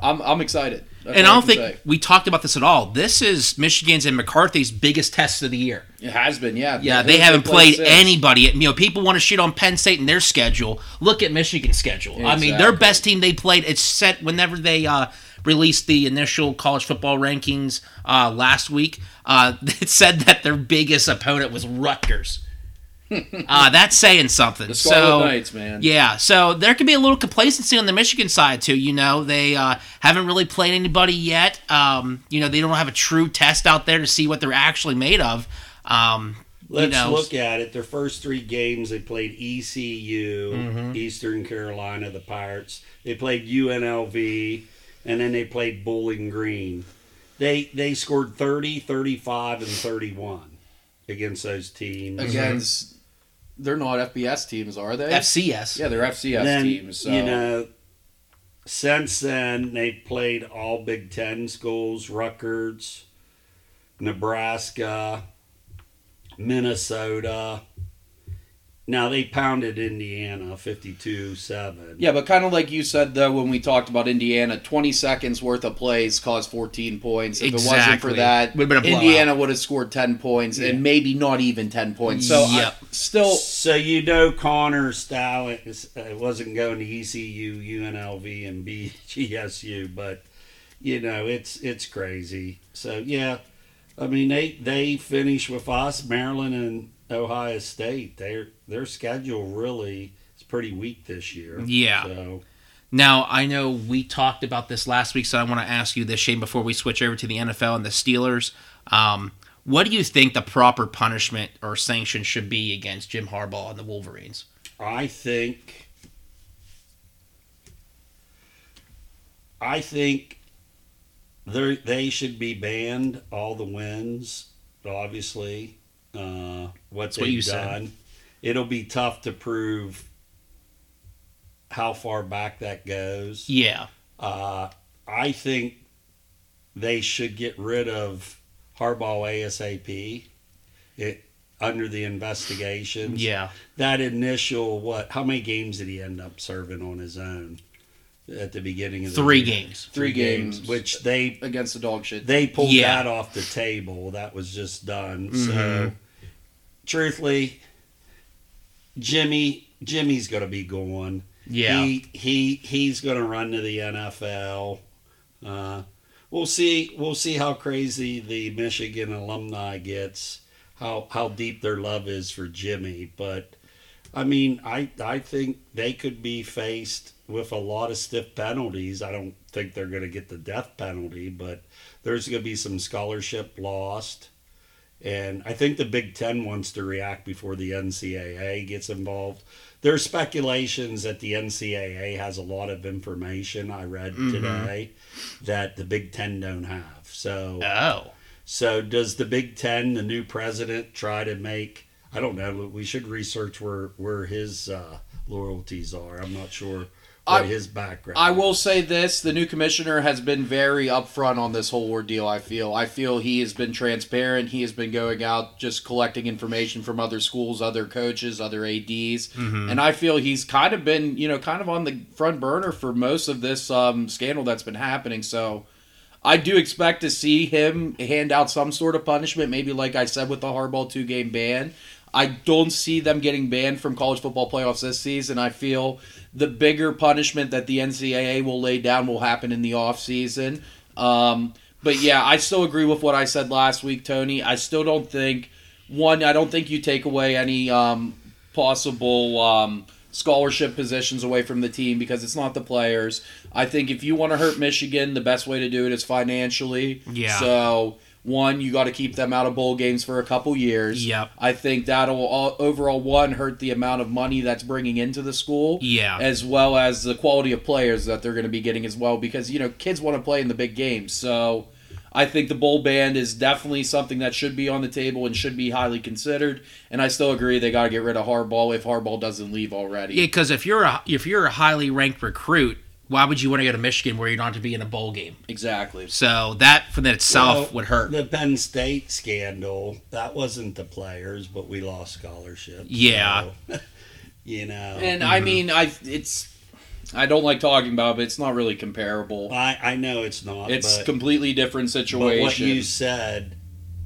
I'm, I'm excited. That's and I don't think say. we talked about this at all. This is Michigan's and McCarthy's biggest test of the year. it has been, yeah. Yeah, they have haven't played anybody. You know, people want to shit on Penn State and their schedule. Look at Michigan's schedule. I mean, their best team they played. It's set whenever they uh, released the initial college football rankings uh, last week. Uh, it said that their biggest opponent was Rutgers. uh, that's saying something. The so, Knights, man. yeah, so there could be a little complacency on the Michigan side too. You know, they uh, haven't really played anybody yet. Um, you know, they don't have a true test out there to see what they're actually made of. Um, Let's you know, look at it. Their first three games, they played ECU, Mm-hmm. Eastern Carolina, the Pirates. They played UNLV, and then they played Bowling Green. They they scored 30, 35, and 31 against those teams. Against, they're not FBS teams, are they? FCS. yeah, they're FCS then, teams. So. you know, since then, they've played all Big Ten schools Rutgers, Nebraska, Minnesota. Now, they pounded Indiana 52 7. Yeah, but kind of like you said though when we talked about Indiana, 20 seconds worth of plays caused 14 points. If it wasn't for that, Would've been. Indiana would have scored 10 points and maybe not even 10 points. So I- still So, you know, Connor style uh, it wasn't going to ECU, UNLV, and BGSU, but, you know, it's it's crazy. So, yeah, I mean, they, they finish with us, Maryland, and Ohio State. Their their schedule really is pretty weak this year. Yeah. So Now, I know we talked about this last week, so I want to ask you this, Shane, before we switch over to the NFL and the Steelers. Um, what do you think the proper punishment or sanction should be against Jim Harbaugh and the Wolverines? I think I think they they should be banned. All the wins, obviously. Uh, what what they've you said. done. It'll be tough to prove how far back that goes. Yeah. Uh, I think they should get rid of Harbaugh ASAP. It under the investigations. Yeah. That initial what? How many games did he end up serving on his own at the beginning of the Three year? games. Three games. which they against the dog shit. they pulled Yeah. that off the table. That was just done. Mhm. So, truthfully, Jimmy Jimmy's going to be going. Yeah. He he he's going to run to the NFL. Uh, we'll see. We'll see how crazy the Michigan alumni gets. How how deep their love is for Jimmy. But I mean, I I think they could be faced with a lot of stiff penalties. I don't think they're going to get the death penalty, but there's going to be some scholarship lost. And I think the Big Ten wants to react before the NCAA gets involved. There's speculations that the NCAA has a lot of information I read today that the Big Ten don't have. So Oh. so does the Big Ten, the new president, try to make? I don't know. We should research where where his uh, loyalties are. I'm not sure I- his background. I will say this: the new commissioner has been very upfront on this whole ordeal. I feel. I feel he has been transparent. He has been going out just collecting information from other schools, other coaches, other ads, and I feel he's kind of been, you know, kind of on the front burner for most of this um, scandal that's been happening. So. I do expect to see him hand out some sort of punishment, maybe like I said with the Harbaugh two game ban. I don't see them getting banned from college football playoffs this season. I feel the bigger punishment that the NCAA will lay down will happen in the offseason. Um, but yeah, I still agree with what I said last week, Tony. I still don't think, one, I don't think you take away any um, possible um, scholarship positions away from the team because it's not the players. I think if you want to hurt Michigan, the best way to do it is financially. Yeah. So, one, you got to keep them out of bowl games for a couple years. Yep. I think that'll all, overall one hurt the amount of money that's bringing into the school. Yeah. As well as the quality of players that they're going to be getting as well because you know kids want to play in the big games. So I think the bowl ban is definitely something that should be on the table and should be highly considered. And I still agree they got to get rid of Harbaugh if Harbaugh doesn't leave already. Yeah, because if you're a if you're a highly ranked recruit, why would you want to go to Michigan where you're not have to be in a bowl game? Exactly. So that for that itself Well, would hurt. The Penn State scandal that wasn't the players, but we lost scholarships. Yeah. so, you know, And I mm-hmm. mean, I it's I don't like talking about, it, but it's not really comparable. I I know it's not. It's but, completely different situation. but situation. what you said,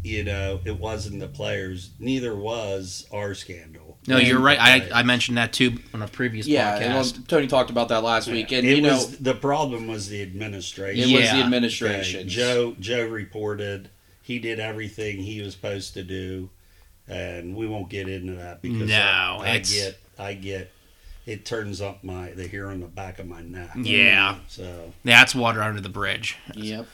you know, it wasn't the players. Neither was our scandal. No, And you're right. I. I mentioned that too on a previous yeah, and, podcast. um, Tony talked about that last week, and it you know, was the problem was the administration. it was Yeah. the Okay, administration. Joe Joe reported he did everything he was supposed to do, and we won't get into that because No, I, I get I get it turns up my the hair on the back of my neck. Yeah. So. That's water under the bridge. Yep.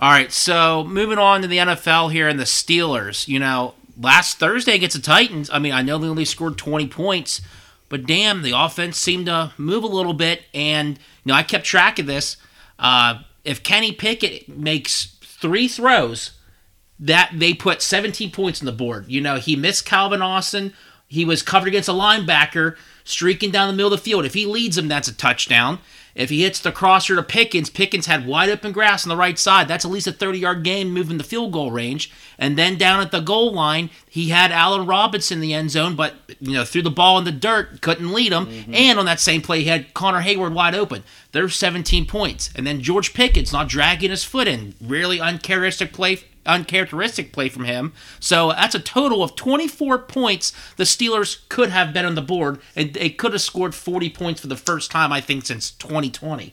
All right, so moving on to the NFL here and the Steelers. You know, last Thursday against the Titans, I mean, I know they only scored 20 points, but damn, the offense seemed to move a little bit. And, you know, I kept track of this. Uh, if Kenny Pickett makes three throws, that they put 17 points on the board. You know, he missed Calvin Austin. He was covered against a linebacker streaking down the middle of the field. If he leads him, that's a touchdown. If he hits the crosser to Pickens, Pickens had wide open grass on the right side. That's at least a 30 yard gain moving the field goal range. And then down at the goal line, he had Allen Robinson in the end zone, but you know, threw the ball in the dirt, couldn't lead him. Mm-hmm. And on that same play, he had Connor Heyward wide open. There's 17 points. And then George Pickens not dragging his foot in. Really uncharacteristic play uncharacteristic play from him. So that's a total of 24 points the Steelers could have been on the board, and they could have scored 40 points for the first time, I think, since 2020.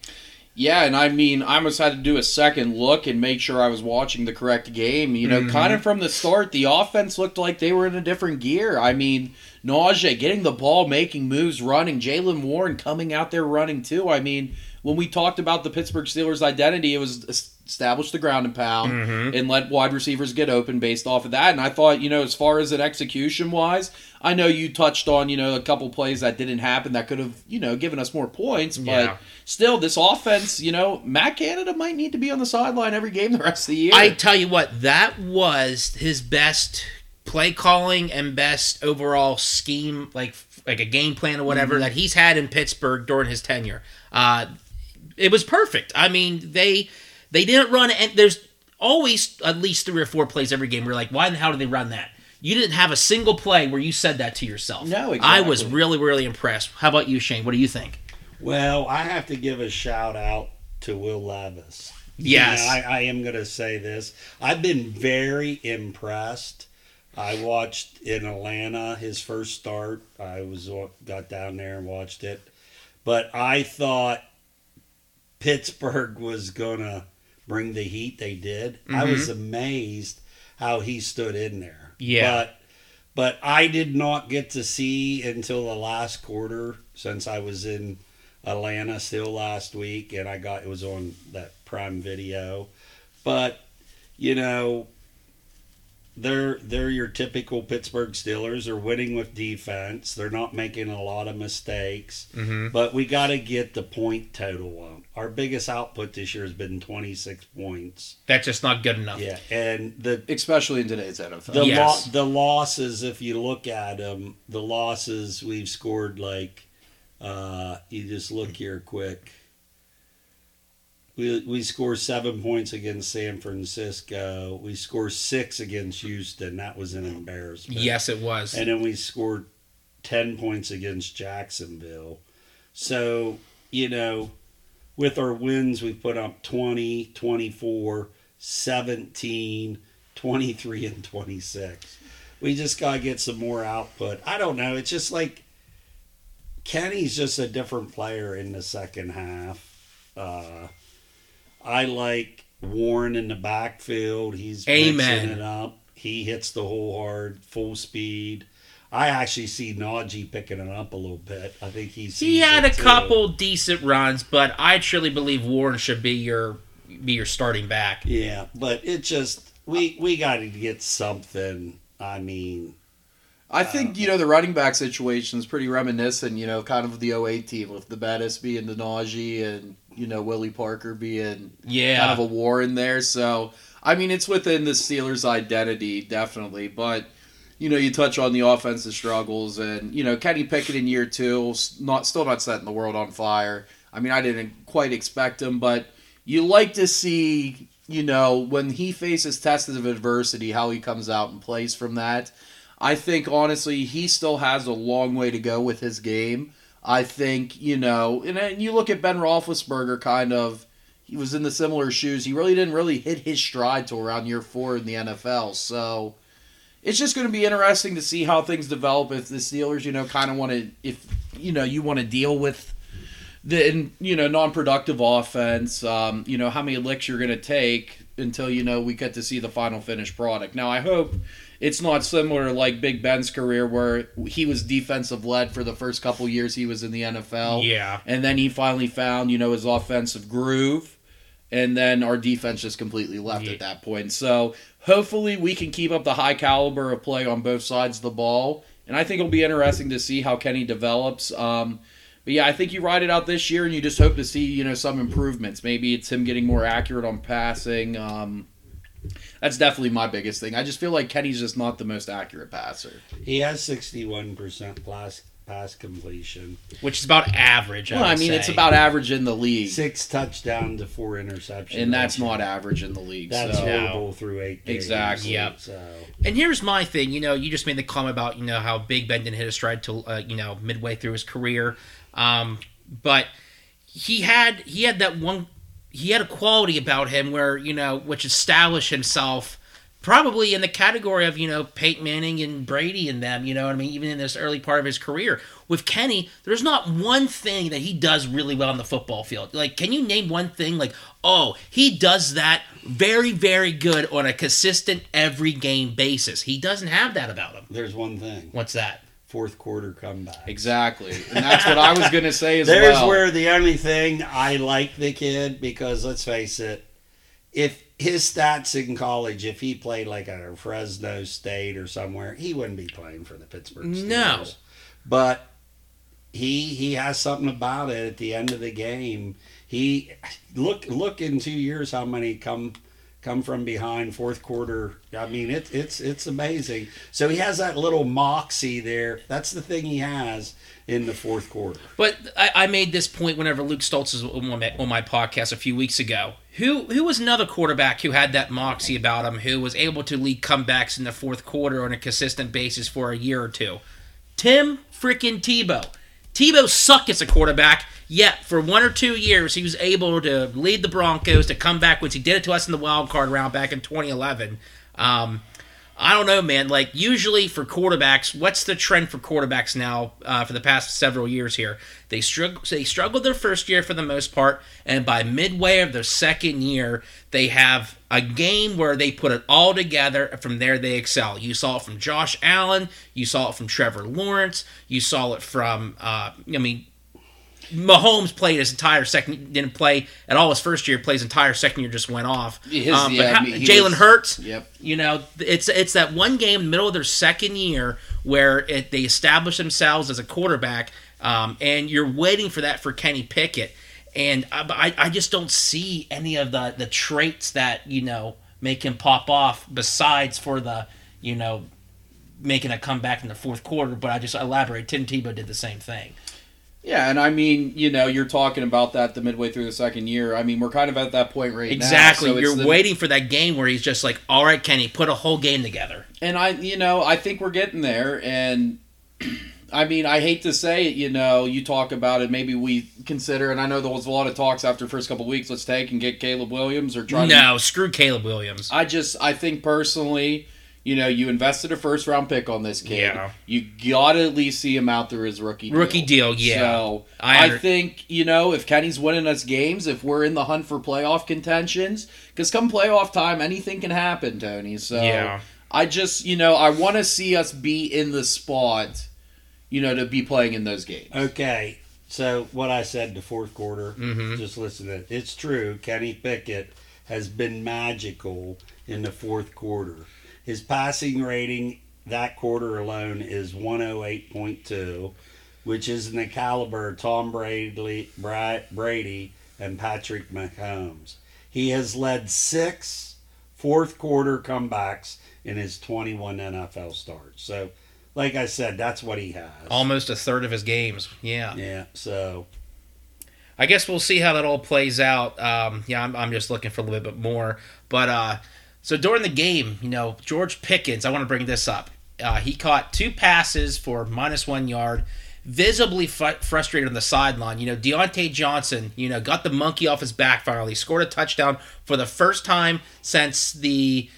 Yeah, and I mean, I almost had to do a second look and make sure I was watching the correct game. You know, mm-hmm. kind of from the start, the offense looked like they were in a different gear. I mean, Najee getting the ball, making moves, running. Jaylen Warren coming out there running too. I mean, when we talked about the Pittsburgh Steelers' identity, it was establish the ground and pound and let wide receivers get open based off of that. And I thought, you know, as far as an execution wise, I know you touched on, you know, a couple plays that didn't happen that could have, you know, given us more points, but Yeah. still, this offense, you know, Matt Canada might need to be on the sideline every game the rest of the year. I tell you what, that was his best play calling and best overall scheme, like like a game plan or whatever that he's had in Pittsburgh during his tenure. Uh, it was perfect. I mean, they they didn't run, and there's always at least three or four plays every game. We're like, why the hell did they run that? You didn't have a single play where you said that to yourself. No, exactly. I was really, really impressed. How about you, Shane? What do you think? Well, I have to give a shout out to Will Levis. Yes. You know, I, I am going to say this. I've been very impressed. I watched in Atlanta his first start. I was got down there and watched it, but I thought Pittsburgh was going to bring the heat they did. I mm-hmm. was amazed how he stood in there. Yeah. But but I did not get to see until the last quarter since I was in Atlanta still last week, and I got it was on that Prime Video. But you know, they're they're your typical Pittsburgh Steelers. They're winning with defense. They're not making a lot of mistakes. Mm-hmm. But we got to get the point total up. Our biggest output this year has been 26 points. That's just not good enough. Yeah, and the especially in today's NFL. the Yes. lo- the losses, if you look at them, the losses we've scored like, uh, you just look here quick. We we score seven points against San Francisco. We score six against Houston. That was an embarrassment. Yes, it was. And then we scored 10 points against Jacksonville. So, you know, with our wins, we put up 20, 24, 17, 23, and 26. We just got to get some more output. I don't know. It's just like Kenny's just a different player in the second half. Uh, I like Warren in the backfield. He's Amen. mixing it up. He hits the hole hard, full speed. I actually see Najee picking it up a little bit. I think he's he had a couple decent runs, but I truly believe Warren should be your be your starting back. Yeah, but it just we we got to get something. I mean, I think you know the running back situation is pretty reminiscent. You know, kind of the 08 team with the Bettis being the Najee and you know Willie Parker being Yeah. kind of a war in there. So I mean, it's within the Steelers' identity, definitely. But you know, you touch on the offensive struggles, and you know, Kenny Pickett in year two, not still not setting the world on fire. I mean, I didn't quite expect him, but you like to see, you know, when he faces tests of adversity, how he comes out and plays from that. I think honestly, he still has a long way to go with his game. I think you know, and then you look at Ben Roethlisberger, kind of. He was in the similar shoes. He really didn't really hit his stride till around year four in the NFL. So it's just going to be interesting to see how things develop. If the Steelers, you know, kind of want to, if you know, you want to deal with the you know non-productive offense. Um, you know how many licks you're going to take until you know we get to see the final finished product. Now I hope it's not similar like Big Ben's career where he was defensive led for the first couple years he was in the NFL. Yeah. And then he finally found, you know, his offensive groove. And then our defense just completely left Yeah. at that point. So hopefully we can keep up the high caliber of play on both sides of the ball. And I think it'll be interesting to see how Kenny develops. Um, but yeah, I think you ride it out this year and you just hope to see, you know, some improvements. Maybe it's him getting more accurate on passing. Um, that's definitely my biggest thing. I just feel like Kenny's just not the most accurate passer. he has sixty-one percent pass pass completion, which is about average. I, Well, I would mean, say. it's about average in the league. six touchdown to four interceptions, and that's not average in the league. That's so. horrible through eight games. Exactly. Yep. So And here's my thing. You know, you just made the comment about you know how Big Ben didn't hit a stride till uh, you know midway through his career, um, but he had he had that one he had a quality about him where you know which established himself probably in the category of you know Peyton Manning and Brady and them. You know what I mean? Even in this early part of his career with Kenny, there's not one thing that he does really well on the football field. Like, can you name one thing? Like, oh, he does that very very good on a consistent every game basis. He doesn't have that about him. there's one thing: What's that? Fourth quarter comeback. Exactly, and that's what I was going to say as There's well. where the only thing I like the kid because let's face it, if his stats in college, if he played like at a Fresno State or somewhere, he wouldn't be playing for the Pittsburgh Steelers. No. but he he has something about it. At the end of the game, he look look in two years how many come come from behind fourth quarter. I mean, it's it's it's amazing. So he has that little moxie there. That's the thing he has in the fourth quarter. But I, I made this point whenever Luke Stoltz was on my, on my podcast a few weeks ago. Who who was another quarterback who had that moxie about him, who was able to lead comebacks in the fourth quarter on a consistent basis for a year or two? Tim freaking Tebow. Tebow sucked as a quarterback, yet for one or two years he was able to lead the Broncos to come back, which he did it to us in the wild card round back in 2011. Um, I don't know, man. Like usually for quarterbacks, what's the trend for quarterbacks now uh, for the past several years here? They struggle. They struggled their first year for the most part, and by midway of their second year, they have a game where they put it all together. And from there, they excel. You saw it from Josh Allen. You saw it from Trevor Lawrence. You saw it from. Uh, I mean, Mahomes played his entire second, didn't play at all his first year. Plays entire second year, just went off. His- Um, yeah, I mean, Jalen Hurts, Yep. you know, it's it's that one game in the middle of their second year where it, they establish themselves as a quarterback, um, and you're waiting for that for Kenny Pickett, and I, I I just don't see any of the the traits that you know make him pop off. Besides for the you know making a comeback in the fourth quarter, but I just elaborate. Tim Tebow did the same thing. Yeah, and I mean, you know, you're talking about that the midway through the second year. I mean, we're kind of at that point right Exactly. now. so You're the- waiting for that game where he's just like, "All right, Kenny, put a whole game together." and I, you know, I think we're getting there. And I mean, I hate to say it, you know, you talk about it. Maybe we consider, and I know there was a lot of talks after the first couple weeks. Let's take and get Caleb Williams or try. to No, screw Caleb Williams. I just I think personally, you know, you invested a first round pick on this kid. Yeah. You gotta at least see him out through his rookie deal. Rookie deal, yeah. So I I, think you know if Kenny's winning us games, if we're in the hunt for playoff contentions, because come playoff time, anything can happen, Tony. So Yeah. I just you know I want to see us be in the spot, you know, to be playing in those games. Okay, so what I said the fourth quarter, Mhm. just listen to it. It's true. Kenny Pickett has been magical in the fourth quarter. His passing rating that quarter alone is 108.2, which is in the caliber of Tom Brady, Bra- Brady and Patrick Mahomes. He has led six fourth quarter comebacks in his 21 NFL starts. So, like I said, that's what he has. Almost a third of his games. Yeah. Yeah, so I guess we'll see how that all plays out. Um, yeah, I'm, I'm just looking for a little bit more. But uh, so during the game, you know, George Pickens, I want to bring this up. Uh, he caught two passes for minus one yard, visibly fu- frustrated on the sideline. You know, Diontae Johnson, you know, got the monkey off his back finally, scored a touchdown for the first time since the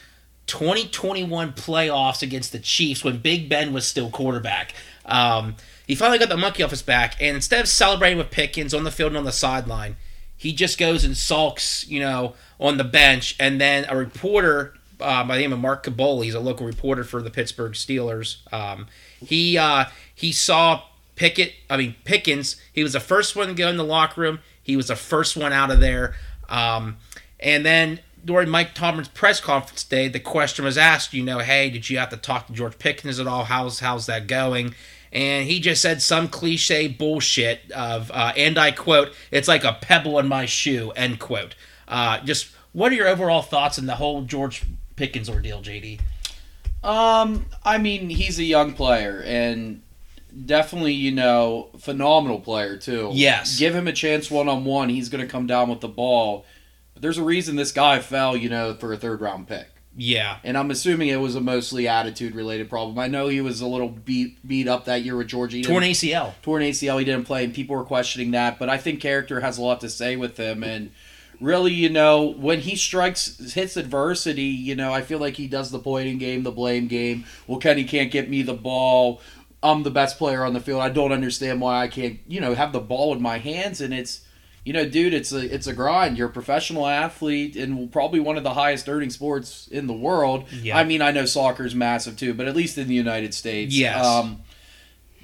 2021 playoffs against the Chiefs when Big Ben was still quarterback. Um, he finally got the monkey off his back, and instead of celebrating with Pickens on the field and on the sideline, he just goes and sulks, you know, on the bench. And then a reporter uh, by the name of Mark Kaboly, he's a local reporter for the Pittsburgh Steelers. Um, he uh, he saw Pickett, I mean Pickens. He was the first one to go in the locker room. He was the first one out of there. Um, and then during Mike Tomlin's press conference day, the question was asked, you know, hey, did you have to talk to George Pickens at all? How's how's that going? And he just said some cliche bullshit of, uh, and I quote, "It's like a pebble in my shoe." End quote. Uh, just what are your overall thoughts on the whole George Pickens ordeal, JD? Um, I mean, he's a young player and definitely, you know, phenomenal player too. Yes. Give him a chance one on one, he's going to come down with the ball. But there's a reason this guy fell, you know, for a third round pick. Yeah, And I'm assuming it was a mostly attitude related problem. I know he was a little beat beat up that year with Georgia. He torn ACL. torn ACL. He didn't play, and people were questioning that. But I think character has a lot to say with him. And really, you know, when he strikes, hits adversity, you know, I feel like he does the pointing game, the blame game. Well, Kenny can't get me the ball. I'm the best player on the field. I don't understand why I can't, you know, have the ball in my hands. And it's, you know, dude, it's a it's a grind. You're a professional athlete and probably one of the highest earning sports in the world. Yeah. I mean, I know soccer's massive too, but at least in the United States. Yes. Um,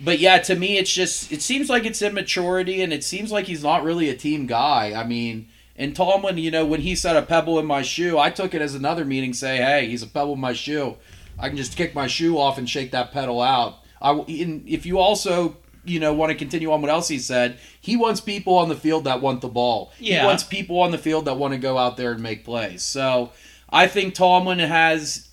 but yeah, to me, it's just it seems like it's immaturity, and it seems like he's not really a team guy. I mean, and Tomlin, you know, when he said a pebble in my shoe, I took it as another meaning. Say, hey, he's a pebble in my shoe. I can just kick my shoe off and shake that pedal out. I and if you also you know want to continue on what else he said, he wants people on the field that want the ball. Yeah. He wants people on the field that want to go out there and make plays. So I think Tomlin has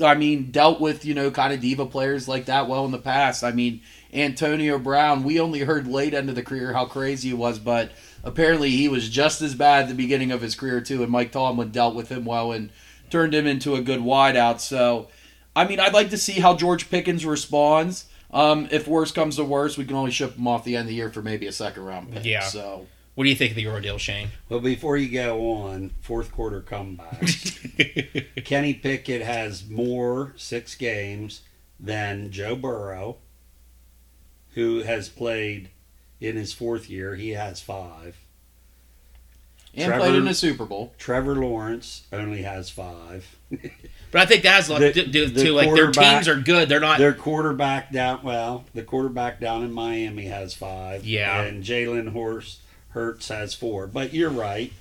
I mean, dealt with, you know, kind of diva players like that well in the past. I mean, Antonio Brown, we only heard late into the career how crazy he was, but apparently he was just as bad at the beginning of his career, too. And Mike Tomlin dealt with him well and turned him into a good wideout. So, I mean, I'd like to see how George Pickens responds. Um, if worse comes to worse, we can only ship him off the end of the year for maybe a second round pick. Yeah. So, What do you think of the ordeal, Shane? Well, before you go on, fourth quarter comeback. Kenny Pickett has more six games than Joe Burrow, who has played in his fourth year. He has five. And Trevor- played in a Super Bowl. Trevor Lawrence only has five. But I think that has a lot The- to do the too. Like their teams are good. They're not. Their quarterback down, well, the quarterback down in Miami has five. Yeah. And Jalen Horse Hurts has four. But you're right.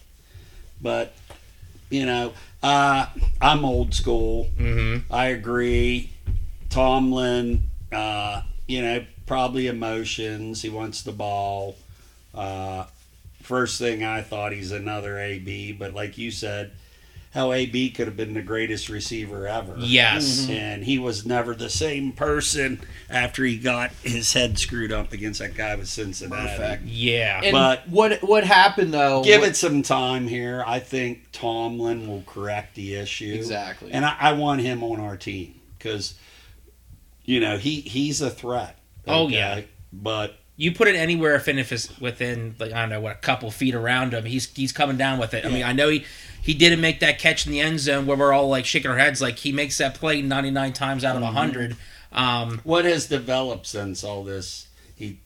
But, you know, uh, I'm old school. hmm I agree. Tomlin, uh, you know, probably emotions. He wants the ball. Uh, first thing I thought he's another AB, but like you said, how AB could have been the greatest receiver ever. Yes. Mm-hmm. And he was never the same person after he got his head screwed up against that guy with Cincinnati. Perfect. Yeah. And But- what what happened though? Give what- it some time here. I think Tomlin will correct the issue. exactly. And I, I want him on our team because, you know, he he's a threat. Oh, yeah. But you put it anywhere if if it's within like I don't know what a couple feet around him, he's he's coming down with it. I mean, I know he he didn't make that catch in the end zone where we're all like shaking our heads like he makes that play 99 times out of Mm-hmm. 100. Um, what has developed since all this? He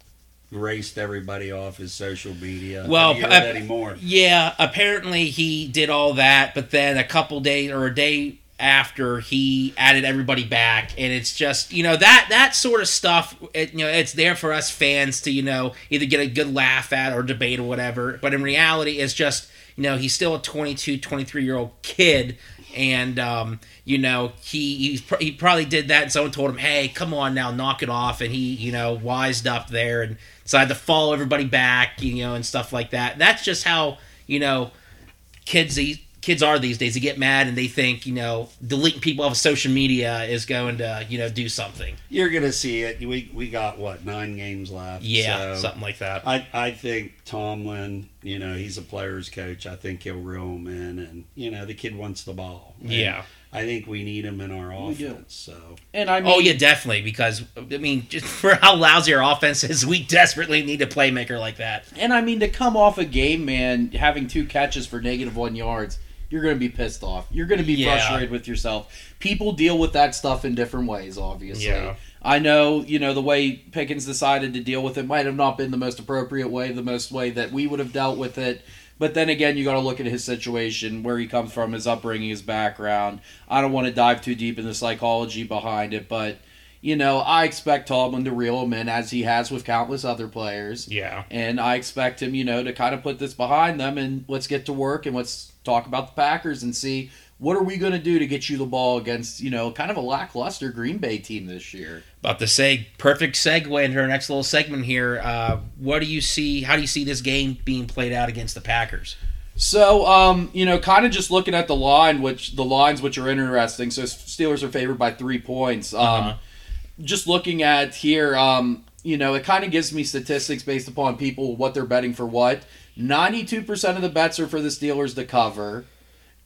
raced everybody off his social media. Well, I don't hear uh, anymore. yeah, apparently he did all that, but then a couple days or a day after he added everybody back. And it's just you know that that sort of stuff it, you know it's there for us fans to you know either get a good laugh at or debate or whatever. But in reality it's just you know he's still a 22 23 year old kid. And um, you know he pr- he probably did that and someone told him hey come on now knock it off. And he you know wised up there and decided to follow everybody back you know and stuff like that. That's just how you know kids these kids are these days they get mad and they think you know deleting people off of social media is going to you know do something You're gonna see it. We we got what nine games left. yeah so something like that I I think Tomlin. You know, he's a player's coach. I think he'll reel him in, and you know, the kid wants the ball. And yeah I think we need him in our We do. offense. So and I oh, mean, oh yeah definitely because i mean just for how lousy our offense is we desperately need a playmaker like that And I mean, to come off a game, man, having two catches for negative one yards, you're going to be pissed off. You're going to be Yeah. frustrated with yourself. People deal with that stuff in different ways, obviously. Yeah. I know, you know, the way Pickens decided to deal with it might have not been the most appropriate way, the most way that we would have dealt with it. But then again, you got to look at his situation, where he comes from, his upbringing, his background. I don't want to dive too deep in the psychology behind it, but you know, I expect Tomlin to reel him in as he has with countless other players. yeah And I expect him, you know, to kind of put this behind them and let's get to work and let's talk about the Packers and see what are we going to do to get you the ball against, you know, kind of a lackluster Green Bay team this year. about to say perfect segue into our next little segment here uh, what do you see how do you see this game being played out against the packers So, um, you know, kind of just looking at the line, which the lines which are interesting. So Steelers are favored by three points. Um, Uh-huh. Just looking at here, um, you know, it kind of gives me statistics based upon people what they're betting for what. Ninety-two percent of the bets are for the Steelers to cover,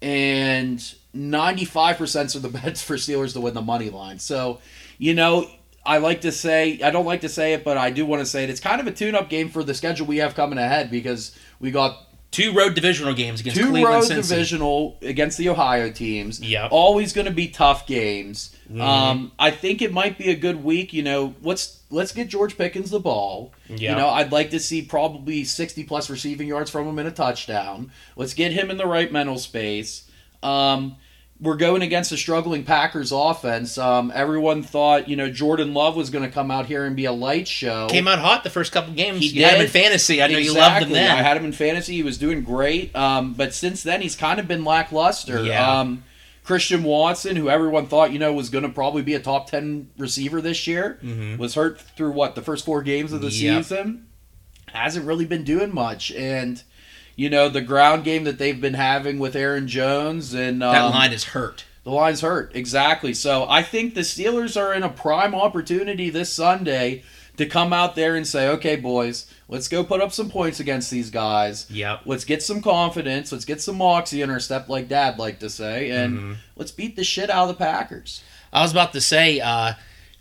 and ninety-five percent are the bets for Steelers to win the money line. So, you know. I like to say I don't like to say it, but I do want to say it. It's kind of a tune-up game for the schedule we have coming ahead because we got two road divisional games against two cleveland road Cincy. divisional against the Ohio teams. Yeah, Always going to be tough games. Mhm. Um, I think it might be a good week. You know, let's let's get George Pickens the ball. Yeah. You know, I'd like to see probably sixty plus receiving yards from him in a touchdown. Let's get him in the right mental space. Um, we're going against a struggling Packers offense. Um, everyone thought, you know, Jordan Love was going to come out here and be a light show. came out hot the first couple games He you had him in fantasy i know you loved him Exactly. then I had him in fantasy. He was doing great. Um, but since then, he's kind of been lackluster. Yeah. Um, Christian Watson, who everyone thought you know was going to probably be a top ten receiver this year, Mhm. was hurt through what the first four games of the Yep. season. Hasn't really been doing much, and you know the ground game that they've been having with Aaron Jones and um, that line is hurt the line's hurt. Exactly. So I think the Steelers are in a prime opportunity this Sunday to come out there and say, okay, boys, let's go put up some points against these guys. yep Let's get some confidence. Let's get some moxie in our step, like Dad like to say, and Mhm. let's beat the shit out of the Packers. I was about to say, uh,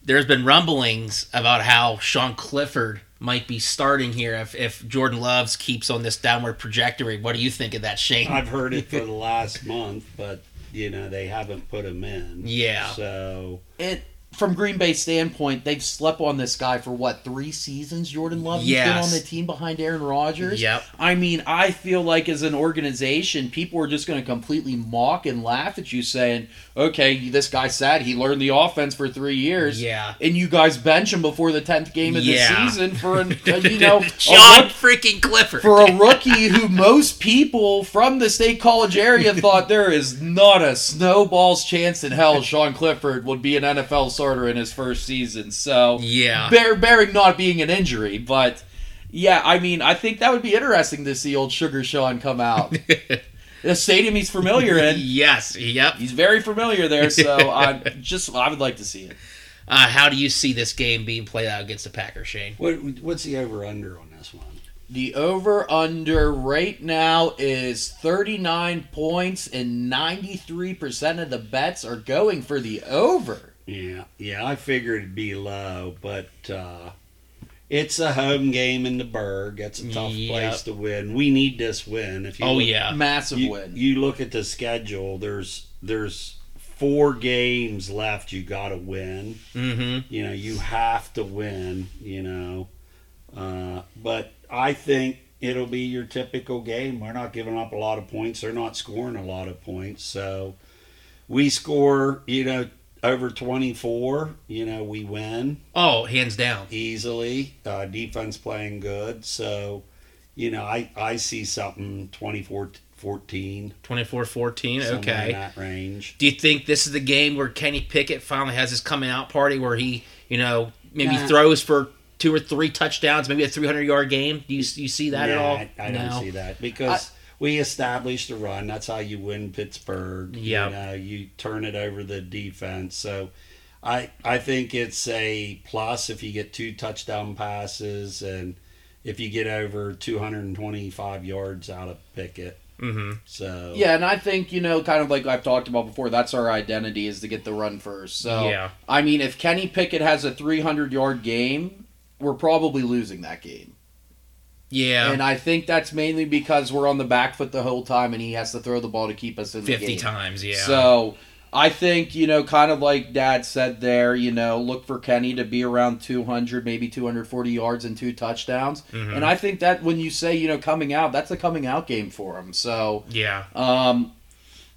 there's been rumblings about how Sean Clifford might be starting here if, if Jordan Loves keeps on this downward trajectory. What do you think of that, Shane? I've heard it for the last month, but you know they haven't put him in. Yeah. So It from Green Bay standpoint, they've slept on this guy for what three seasons. Jordan Love he's been on the team behind Aaron Rodgers. Yep. I mean, I feel like as an organization, people are just going to completely mock and laugh at you, saying, "Okay, this guy said he learned the offense for three years, Yeah. and you guys bench him before the tenth game of Yeah. the season for an, uh, you know a John freaking Clifford. for a rookie who most people from the state college area thought there is not a snowball's chance in hell Sean Clifford would be an NFL starter in his first season. So yeah. bear, bearing not being an injury, but yeah, I mean, I think that would be interesting to see old Sugar Sean come out. the stadium he's familiar in. yes. Yep. He's very familiar there, so I just I would like to see it. Uh, how do you see this game being played out against the Packers, Shane? What, what's the over under on this one? The over under right now is 39 points, and 93% of the bets are going for the over. Yeah, yeah, I figured it'd be low, but uh, it's a home game in the Burgh. It's a tough Yep. place to win. We need this win. If you Oh look, yeah. Massive you, win. you look at the schedule. There's there's four games left. You got to win. Mm-hmm. You know, you have to win. You know, uh, but I think it'll be your typical game. We're not giving up a lot of points. They're not scoring a lot of points. So we score. You know. Over 24, you know, we win Oh, hands down. easily. Uh, defense playing good. So, you know, I, I see something 24 14, 24-14. somewhere in Okay. that range. Do you think this is the game where Kenny Pickett finally has his coming out party where he, you know, maybe Nah. throws for two or three touchdowns, maybe a 300 yard game? Do you, you see that at all? I, I don't see that because we established the run. That's how you win Pittsburgh. Yeah, You know, you turn it over the defense. So I I think it's a plus if you get two touchdown passes and if you get over 225 yards out of Pickett. Mm-hmm. So Yeah, and I think, you know, kind of like I've talked about before, that's our identity is to get the run first. So, Yeah. I mean, if Kenny Pickett has a 300 yard game, we're probably losing that game. Yeah. And I think that's mainly because we're on the back foot the whole time and he has to throw the ball to keep us in the 50 game. times, yeah. So I think, you know, kind of like Dad said there, you know, look for Kenny to be around 200, maybe 240 yards and two touchdowns. Mhm. And I think that when you say, you know, coming out, that's a coming out game for him. So, yeah. um,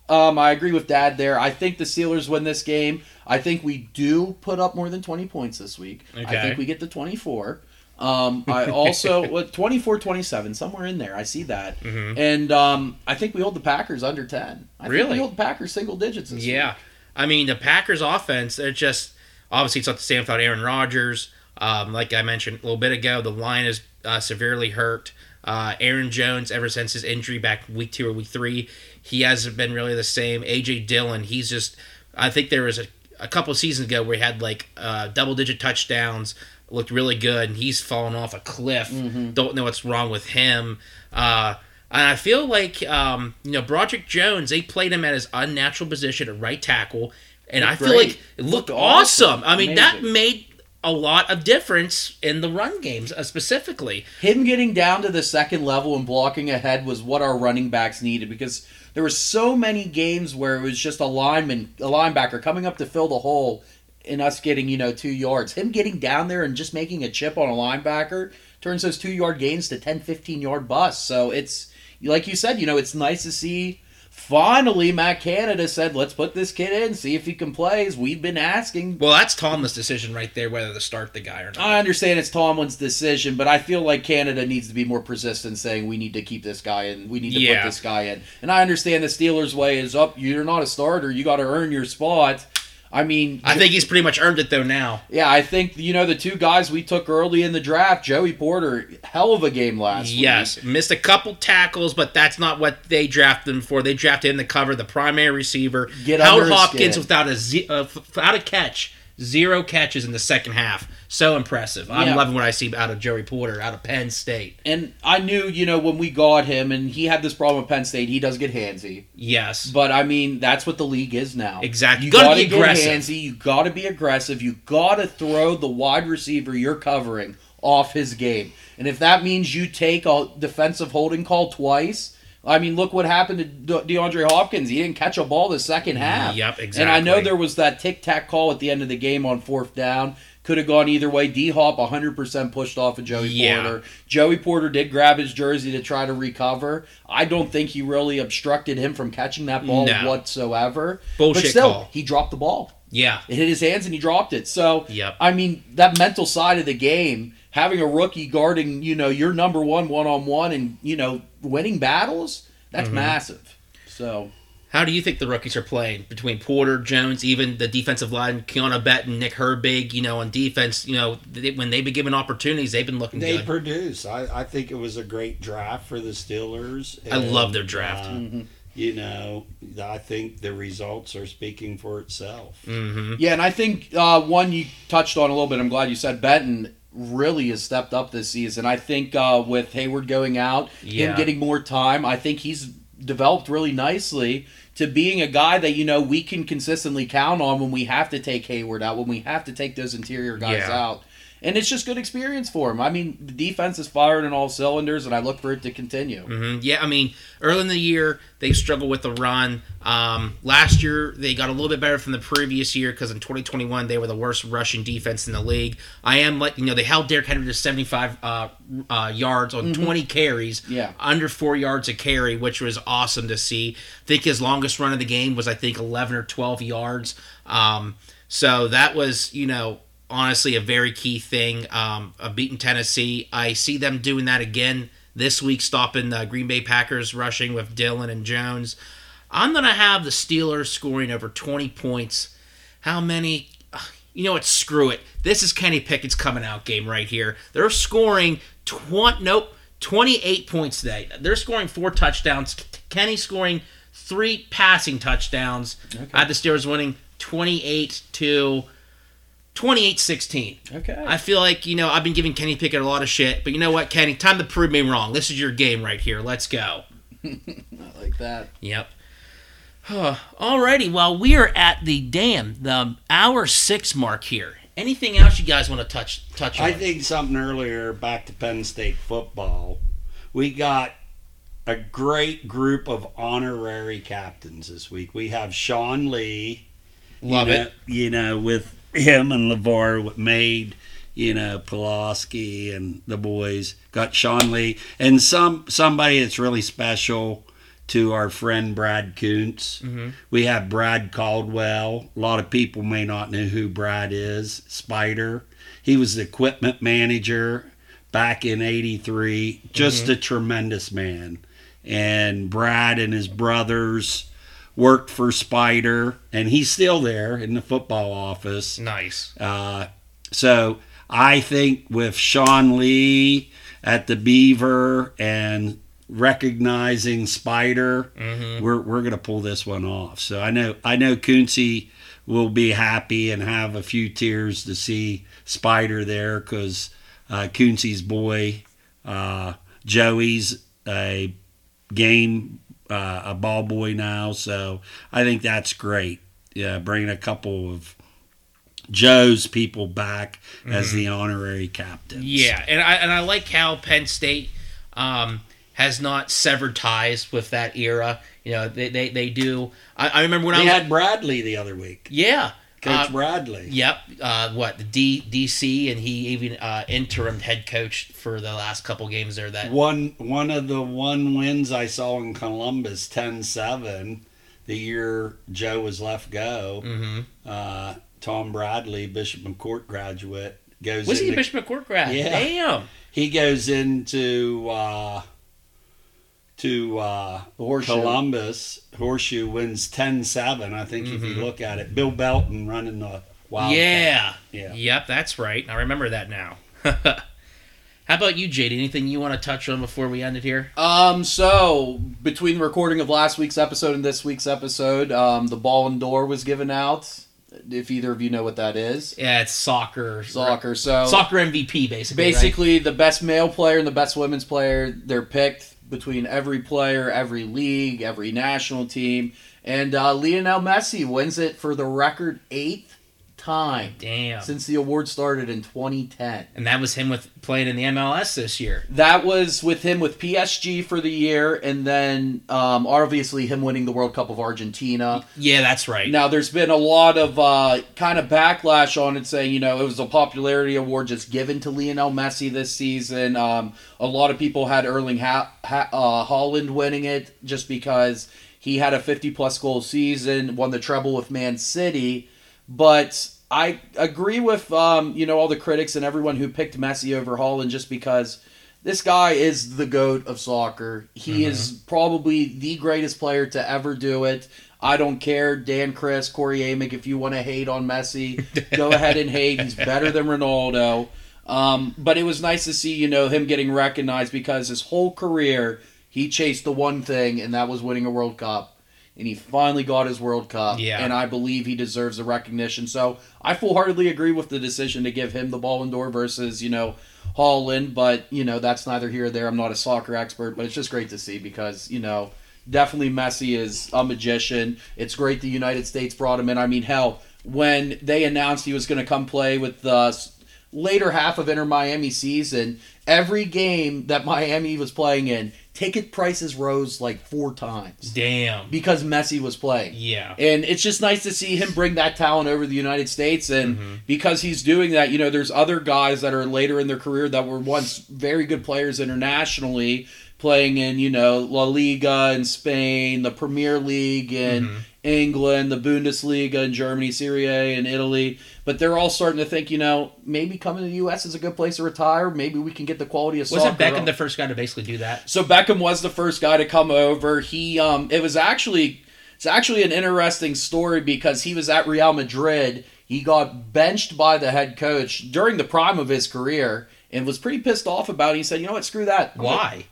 um, I agree with Dad there. I think the Steelers win this game. I think we do put up more than 20 points this week. I think we get to 24. Um, I also, what, 24 27, somewhere in there. I see that. Mhm. And um, I think we hold the Packers under 10. I think Really? we hold the Packers single digits Yeah. week. I mean, the Packers offense, they're just obviously it's not the same without Aaron Rodgers. Um, like I mentioned a little bit ago, the line is uh, severely hurt. Uh, Aaron Jones, ever since his injury back week two or week three, he hasn't been really the same. AJ Dillon, he's just. I think there was a, a couple of seasons ago where he had like uh, double digit touchdowns, looked really good, and he's fallen off a cliff. Don't know what's wrong with him. Uh, and I feel like um, you know Broderick Jones. They played him at his unnatural position at right tackle, and I feel great. like it looked, Looked awesome. awesome. I mean, that made a lot of difference in the run games uh, specifically. Him getting down to the second level and blocking ahead was what our running backs needed because there were so many games where it was just a lineman, a linebacker coming up to fill the hole and us getting, you know, two yards. Him getting down there and just making a chip on a linebacker turns those two yard gains to 10, 15 yard busts. So it's, like you said, you know, it's nice to see. Finally, Matt Canada said, "Let's put this kid in, see if he can play." As we've been asking, Well, that's Tomlin's decision right there, whether to start the guy or not. I understand it's Tomlin's decision, but I feel like Canada needs to be more persistent, saying we need to keep this guy in, we need to Yeah. put this guy in. And I understand the Steelers' way is up. You're not a starter. You got to earn your spot. I mean, I think he's pretty much earned it though now. yeah, I think you know the two guys we took early in the draft, Joey Porter, hell of a game last week. Yes, missed a couple tackles, but that's not what they drafted him for. They drafted him to cover the primary receiver. Get Howard Hopkins skin. without a uh, without a catch, zero catches in the second half. So impressive. I'm Yeah. loving what I see out of Joey Porter out of Penn State. And I knew, you know, when we got him, and he had this problem with Penn State, he does get handsy. Yes, But I mean, that's what the league is now. Exactly. You Gotta gotta, be get aggressive. handsy. You gotta be aggressive. You gotta throw the wide receiver you're covering off his game. And if that means you take a defensive holding call twice I mean, look what happened to DeAndre Hopkins. He didn't catch a ball the second half. Yep, exactly. And I know there was that tic tac call at the end of the game on fourth down. Could have gone either way. D Hop 100% pushed off of Joey Yeah. Porter. Joey Porter did grab his jersey to try to recover. I don't think he really obstructed him from catching that ball No. whatsoever. Bullshit but still, call. he dropped the ball. Yeah. It hit his hands and he dropped it. So, Yep. I mean, that mental side of the game, having a rookie guarding, you know, your number one one on one and, you know, winning battles, Mm-hmm. that's massive. So, How do you think the rookies are playing between Porter, Jones, even the defensive line, Keanu Benton, Nick Herbig? You know, on defense, you know, they, when they've been given opportunities, they've been looking They good. produce. I, I think it was a great draft for the Steelers. I love their draft. uh, You know, I think the results are speaking for itself. mm-hmm. yeah, and I think uh, one you touched on a little bit, I'm glad you said Benton really has stepped up this season. I think uh, with Heyward going out, Yeah. him getting more time, I think he's developed really nicely to being a guy that you know we can consistently count on when we have to take Heyward out, when we have to take those interior guys Yeah. out. And it's just good experience for him. I mean, the defense is firing in all cylinders, and I look for it to continue. hmm Yeah, I mean, early in the year they struggled with the run. Um, last year they got a little bit better from the previous year because in 2021 they were the worst rushing defense in the league. I am like you know they held Derrick Henry to 75 uh, uh, yards on 20 carries, Yeah. under four yards a carry, which was awesome to see. I think his longest run of the game was I think 11 or 12 yards. Um, so that was you know honestly a very key thing. Um, of beating Tennessee, I see them doing that again this week, stopping the Green Bay Packers rushing with Dillon and Jones. I'm gonna have the Steelers scoring over 20 points. How many? You know what? Screw it. This is Kenny Pickett's coming out game right here. They're scoring 20. Nope. 28 points today. They're scoring four touchdowns. Kenny scoring three passing touchdowns. I had the Steelers winning 28 to 28 16. Okay. I feel like, you know, I've been giving Kenny Pickett a lot of shit, but you know what, Kenny? Time to prove me wrong. This is your game right here. Let's go. Not like that. Yep. Alrighty, well, we are at the damn the hour six mark here. Anything else you guys want to touch touch on? I think something earlier back to Penn State football. We got a great group of honorary captains this week. We have Sean Lee. Love you know, it. You know, with him and LeVar what made, you know, Pulaski and the boys. Got Sean Lee. And some somebody that's really special to our friend Brad Kuntz. Mm-hmm. We have Brad Caldwell. A lot of people may not know who Brad is. Spider. He was the equipment manager back in 83. Just Mm-hmm. a tremendous man. And Brad and his brothers worked for Spider, and he's still there in the football office. Nice. Uh, so I think with Sean Lee at the Beaver and recognizing Spider, Mm-hmm. we're we're gonna pull this one off. So I know I know Kunze will be happy and have a few tears to see Spider there because uh, boy uh, Joey's a game uh, a ball boy now. So I think that's great. Yeah, bringing a couple of Joe's people back as the honorary captains. Yeah, and I and I like how Penn State um, has not severed ties with that era. You know, they they, they do. I, I remember when I They was had Bradley the other week. yeah. Coach uh, Bradley. Yep. Uh, what the D, DC and he even uh, interim head coach for the last couple games there. That One one of the one wins I saw in Columbus, 10-7, the year Joe was left go. hmm Uh, Tom Bradley, Bishop McCort graduate, goes was he a Bishop McCort grad? Yeah. Damn. he goes into uh, to uh, The horseshoe. Columbus. Horseshoe wins 10-7. I think if you look at it, Bill Belton running the Wildcat. yeah. Yeah. Yep. That's right. I remember that now. How about you, Jade? Anything you want to touch on before we end it here? Um, so between the recording of last week's episode and this week's episode, um, the Ballon d'Or was given out. If either of you know what that is, Yeah, it's soccer. soccer. So Soccer MVP, basically. right? basically, the best male player and the best women's player, they're picked between every player, every league, every national team, and uh, Lionel Messi wins it for the record eighth time Damn. since the award started in 2010. And that was him with playing in the MLS this year. That was with him with PSG for the year, and then um, obviously him winning the World Cup of Argentina. Yeah, that's right. Now, there's been a lot of uh, kind of backlash on it, saying you know it was a popularity award just given to Lionel Messi this season. Um, a lot of people had Erling ha- ha- uh, Haaland winning it just because he had a 50 plus goal season, won the treble with Man City, but. I agree with um, you know all the critics and everyone who picked Messi over Haaland just because this guy is the goat of soccer. He is probably the greatest player to ever do it. I don't care, Dan Chris, Corey Amick, if you want to hate on Messi, go ahead and hate. He's better than Ronaldo. Um, but it was nice to see, you know, him getting recognized because his whole career he chased the one thing, and that was winning a World Cup. And he finally got his World Cup. Yeah. And I believe he deserves the recognition. So I full heartedly agree with the decision to give him the Ballon d'Or versus, you know, Haaland. But, you know, that's neither here or there. I'm not a soccer expert, but it's just great to see because, you know, definitely Messi is a magician. It's great the United States brought him in. I mean, hell, when they announced he was going to come play with the later half of Inter Miami season, every game that Miami was playing in, ticket prices rose like four times Damn. because Messi was playing. Yeah. And it's just nice to see him bring that talent over the United States. And mm-hmm. because he's doing that, you know, there's other guys that are later in their career that were once very good players internationally, playing in, you know, La Liga in Spain, the Premier League in England, the Bundesliga in Germany, Serie A in Italy. But they're all starting to think, you know, maybe coming to the U.S. is a good place to retire. Maybe we can get the quality of Wasn't Beckham up. the first guy to basically do that? So Beckham was the first guy to come over. He um it was actually it's actually an interesting story because he was at Real Madrid. He got benched by the head coach during the prime of his career and was pretty pissed off about it. He said, "You know what? Screw that. Why?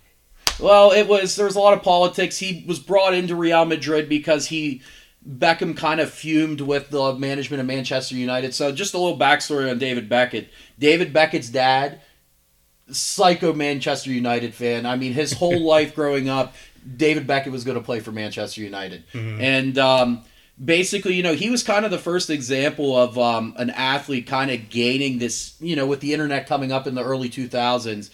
Well, it was there was a lot of politics. He was brought into Real Madrid because he Beckham kind of fumed with the management of Manchester United. So just a little backstory on David Beckham. David Beckham's dad, psycho Manchester United fan. I mean, his whole life growing up, David Beckham was going to play for Manchester United, and. Um, Basically, you know, he was kind of the first example of um, an athlete kind of gaining this, you know, with the internet coming up in the early 2000s,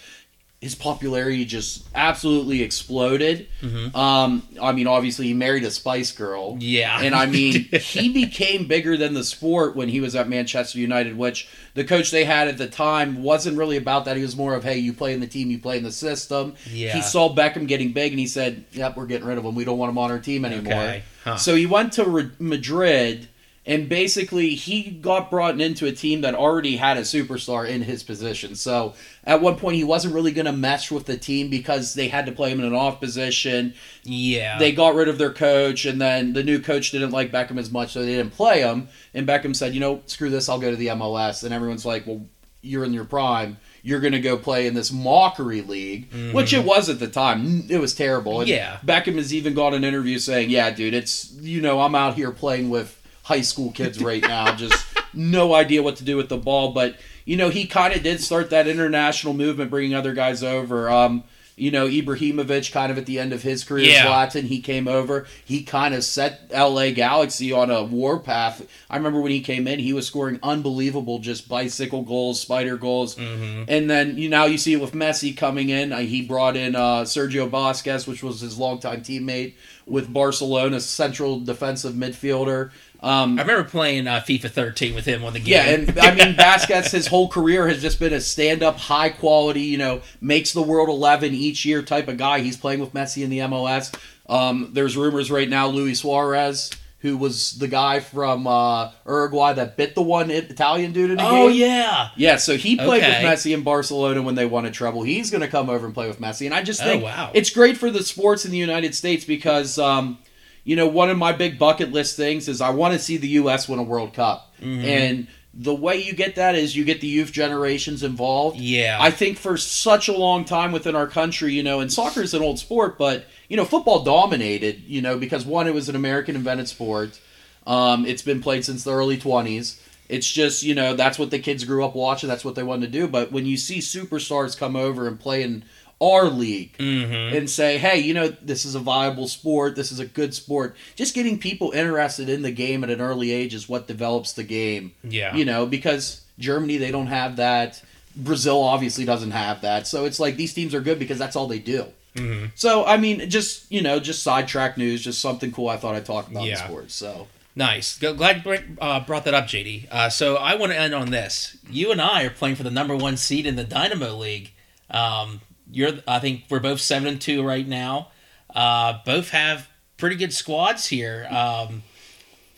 his popularity just absolutely exploded. Um, I mean, obviously, he married a Spice Girl. Yeah. And I mean, he became bigger than the sport when he was at Manchester United, which the coach they had at the time wasn't really about that. He was more of, hey, you play in the team, you play in the system. Yeah. He saw Beckham getting big and he said, yep, we're getting rid of him. We don't want him on our team anymore. Okay. Huh. So he went to Madrid, and basically he got brought into a team that already had a superstar in his position. So at one point he wasn't really going to mesh with the team because they had to play him in an off position. Yeah. They got rid of their coach, and then the new coach didn't like Beckham as much, so they didn't play him. And Beckham said, "You know, screw this. I'll go to the MLS." And everyone's like, "Well, you're in your prime." You're going to go play in this mockery league, mm-hmm. which it was at the time. It was terrible. And Yeah. Beckham has even got an interview saying, "Yeah, dude, it's you know I'm out here playing with high school kids right now, just no idea what to do with the ball." But you know he kind of did start that international movement, bringing other guys over. Um, you know Ibrahimovic, kind of at the end of his career, Yeah. Zlatan, he came over. He kind of set LA Galaxy on a warpath. I remember when he came in, he was scoring unbelievable, just bicycle goals, spider goals. And then you now you see it with Messi coming in. Uh, he brought in uh, Sergio Busquets, which was his longtime teammate with Barcelona, central defensive midfielder. Um, I remember playing uh, FIFA 13 with him on the game. yeah, and I mean Busquets, his whole career has just been a stand-up, high quality, you know, makes the world eleven each year type of guy. He's playing with Messi in the MLS. Um, there's rumors right now Luis Suarez, who was the guy from uh, Uruguay that bit the one Italian dude in the oh game. Oh yeah. Yeah, so he played Okay. with Messi in Barcelona when they won a treble. He's going to come over and play with Messi, and I just Oh, think wow. it's great for the sports in the United States because, um, you know, one of my big bucket list things is I want to see the U.S. win a World Cup, Mm-hmm. and the way you get that is you get the youth generations involved. Yeah. I think for such a long time within our country, you know, and soccer is an old sport, but you know, football dominated, you know, because one, it was an American invented sport. Um, it's been played since the early twenties. It's just you know that's what the kids grew up watching. That's what they wanted to do. But when you see superstars come over and play in our league Mm-hmm. and say, hey, you know, this is a viable sport. This is a good sport. Just getting people interested in the game at an early age is what develops the game. Yeah. You know, because Germany, they don't have that. Brazil obviously doesn't have that. So it's like these teams are good because that's all they do. Mm-hmm. So, I mean, just, you know, just sidetrack news, just something cool I thought I'd talk about in sports. So, Nice. Glad you uh, brought that up, JD. Uh, so I want to end on this. You and I are playing for the number one seed in the Dynamo League. Um, you're, I think we're both seven and two right now. Uh, both have pretty good squads here. Um,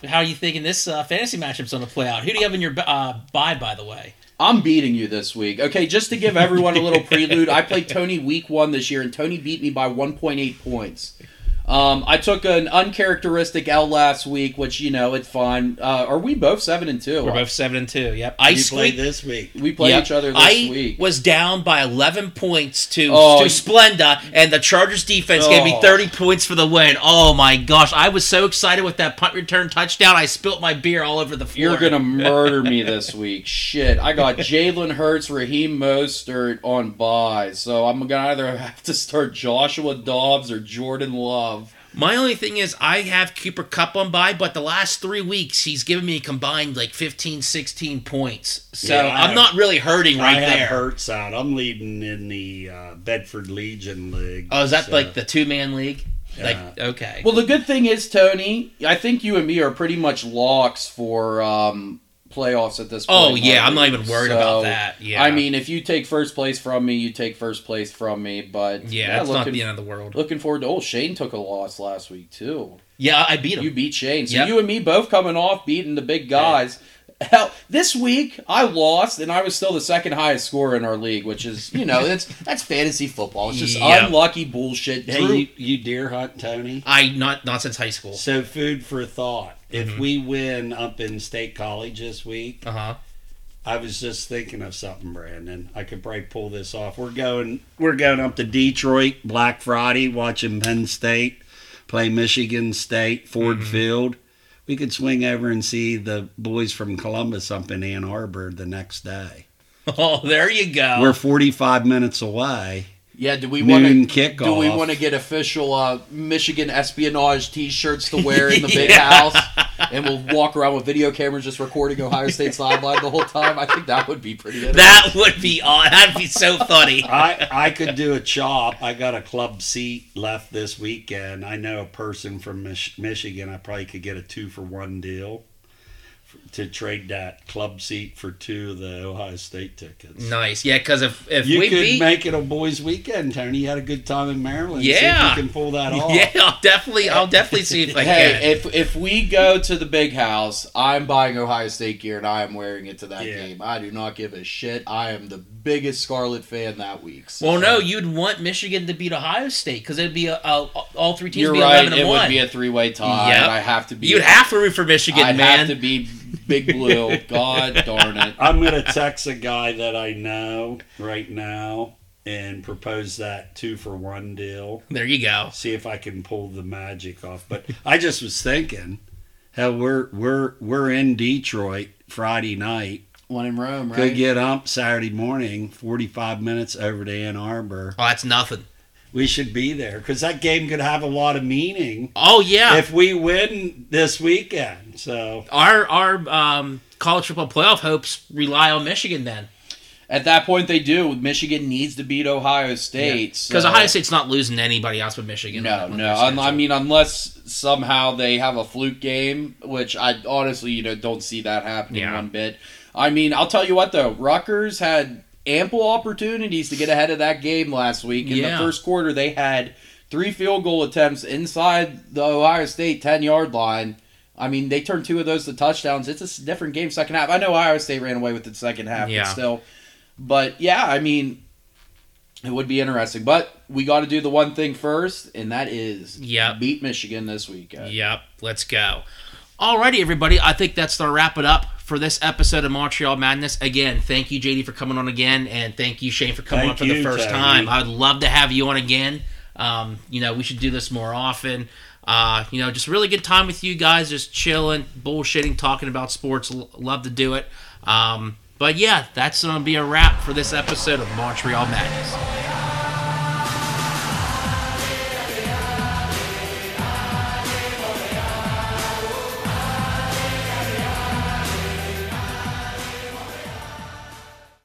how are you thinking this uh, fantasy matchup's going to play out? Who do you have in your uh, buy, by the way? I'm beating you this week. Okay, just to give everyone a little prelude, I played Tony week one this year, and Tony beat me by 1.8 points. Um, I took an uncharacteristic L last week, which you know it's fine. Uh, are we both seven and 2 We're both seven and two. Yep. I You played this week. We played Yep. each other this I week. was down by 11 points to, Oh, to Splenda, and the Chargers defense gave me Oh. 30 points for the win. Oh my gosh, I was so excited with that punt return touchdown. I spilt my beer all over the floor. You're gonna murder me this week. Shit, I got Jalen Hurts, Raheem Mostert on bye, so I'm gonna either have to start Joshua Dobbs or Jordan Love. My only thing is, I have Cooper Kupp on by, but the last three weeks he's given me combined like 15, 16 points. So Yeah, I I'm have- not really hurting I right have there. Hurts out. I'm leading in the uh, Bedford Legion League. Oh, is that so- like the two man league? Yeah. Like okay. Well, the good thing is, Tony, I think you and me are pretty much locks for um, playoffs at this oh, point. oh yeah, I'm not even worried So, about that. Yeah. I mean, if you take first place from me, you take first place from me. But yeah, it's not looking, the end of the world. looking forward to. Oh, Shane took a loss last week too. Yeah, I beat him. You beat Shane, so Yep. you and me both coming off beating the big guys. Hell, this week I lost, and I was still the second highest scorer in our league, which is you know that's that's fantasy football. It's just Yep. unlucky bullshit. Hey, Drew- you, you deer hunt, Tony? I not not since high school. So, food for thought. If Mhm. we win up in State College this week, Uh huh. I was just thinking of something, Brandon. I could probably pull this off. We're going. We're going up to Detroit Black Friday, watching Penn State play Michigan State Ford Mhm. Field. We could swing over and see the boys from Columbus up in Ann Arbor the next day. Oh, there you go. We're 45 minutes away. Yeah, do we want to kickoff. do we want to get official uh, Michigan espionage T-shirts to wear in the big Yeah. house, and we'll walk around with video cameras just recording Ohio State sideline the whole time? I think that would be pretty. Interesting. that would be aw- that'd be so funny. I I could do a chop. I got a club seat left this weekend. I know a person from Mich- Michigan. I probably could get a two for one deal f- to trade that club seat for two of the Ohio State tickets. Nice, yeah. Because if if You we could beat, make it a boys' weekend, Tony. You had a good time in Maryland. Yeah. you can pull that off. yeah, I'll definitely, I'll definitely see if I Hey, can. if if we go to the big house, I'm buying Ohio State gear and I am wearing it to that Yeah. game. I do not give a shit. I am the biggest Scarlet fan that week. so- Well, no, you'd want Michigan to beat Ohio State because it'd be a, a, all three teams you're right. It would one. be a three way tie. Yep. I have to be. You'd have to root for Michigan, I'd man. have to be Big Blue. God darn it. I'm gonna text a guy that I know right now and propose that two for one deal. There you go. see if I can pull the magic off. But I just was thinking, hell, we're we're we're in Detroit Friday night. One in Rome, right? Could get up Saturday morning, forty five minutes over to Ann Arbor. Oh, that's nothing. We should be there because that game could have a lot of meaning Oh yeah, if we win this weekend. So our our um, college football playoff hopes rely on Michigan then, At that point, they do. Michigan needs to beat Ohio State. because so- Ohio State's not losing anybody else but Michigan. No, on- on no. un- I mean, unless somehow they have a fluke game, which I honestly, you know, don't see that happening Yeah. one bit. I mean, I'll tell you what though, Rutgers had ample opportunities to get ahead of that game last week. In Yeah. the first quarter, they had three field goal attempts inside the Ohio State ten yard line. I mean, they turned two of those to touchdowns. It's a different game second half. I know Ohio State ran away with the second half, Yeah. but still. But yeah, I mean, it would be interesting. But we got to do the one thing first, and that is Yep. beat Michigan this weekend. Yep, let's go. Alrighty, everybody. I think that's the wrap it up for this episode of Montreal Madness. Again, thank you, JD, for coming on again, and thank you, Shane, for coming Thank on for the first time. I'd love to have you on again. Um, you know, we should do this more often. Uh, you know, just really good time with you guys, just chilling, bullshitting, talking about sports. L- love to do it. Um, but yeah, that's gonna be a wrap for this episode of Montreal Madness.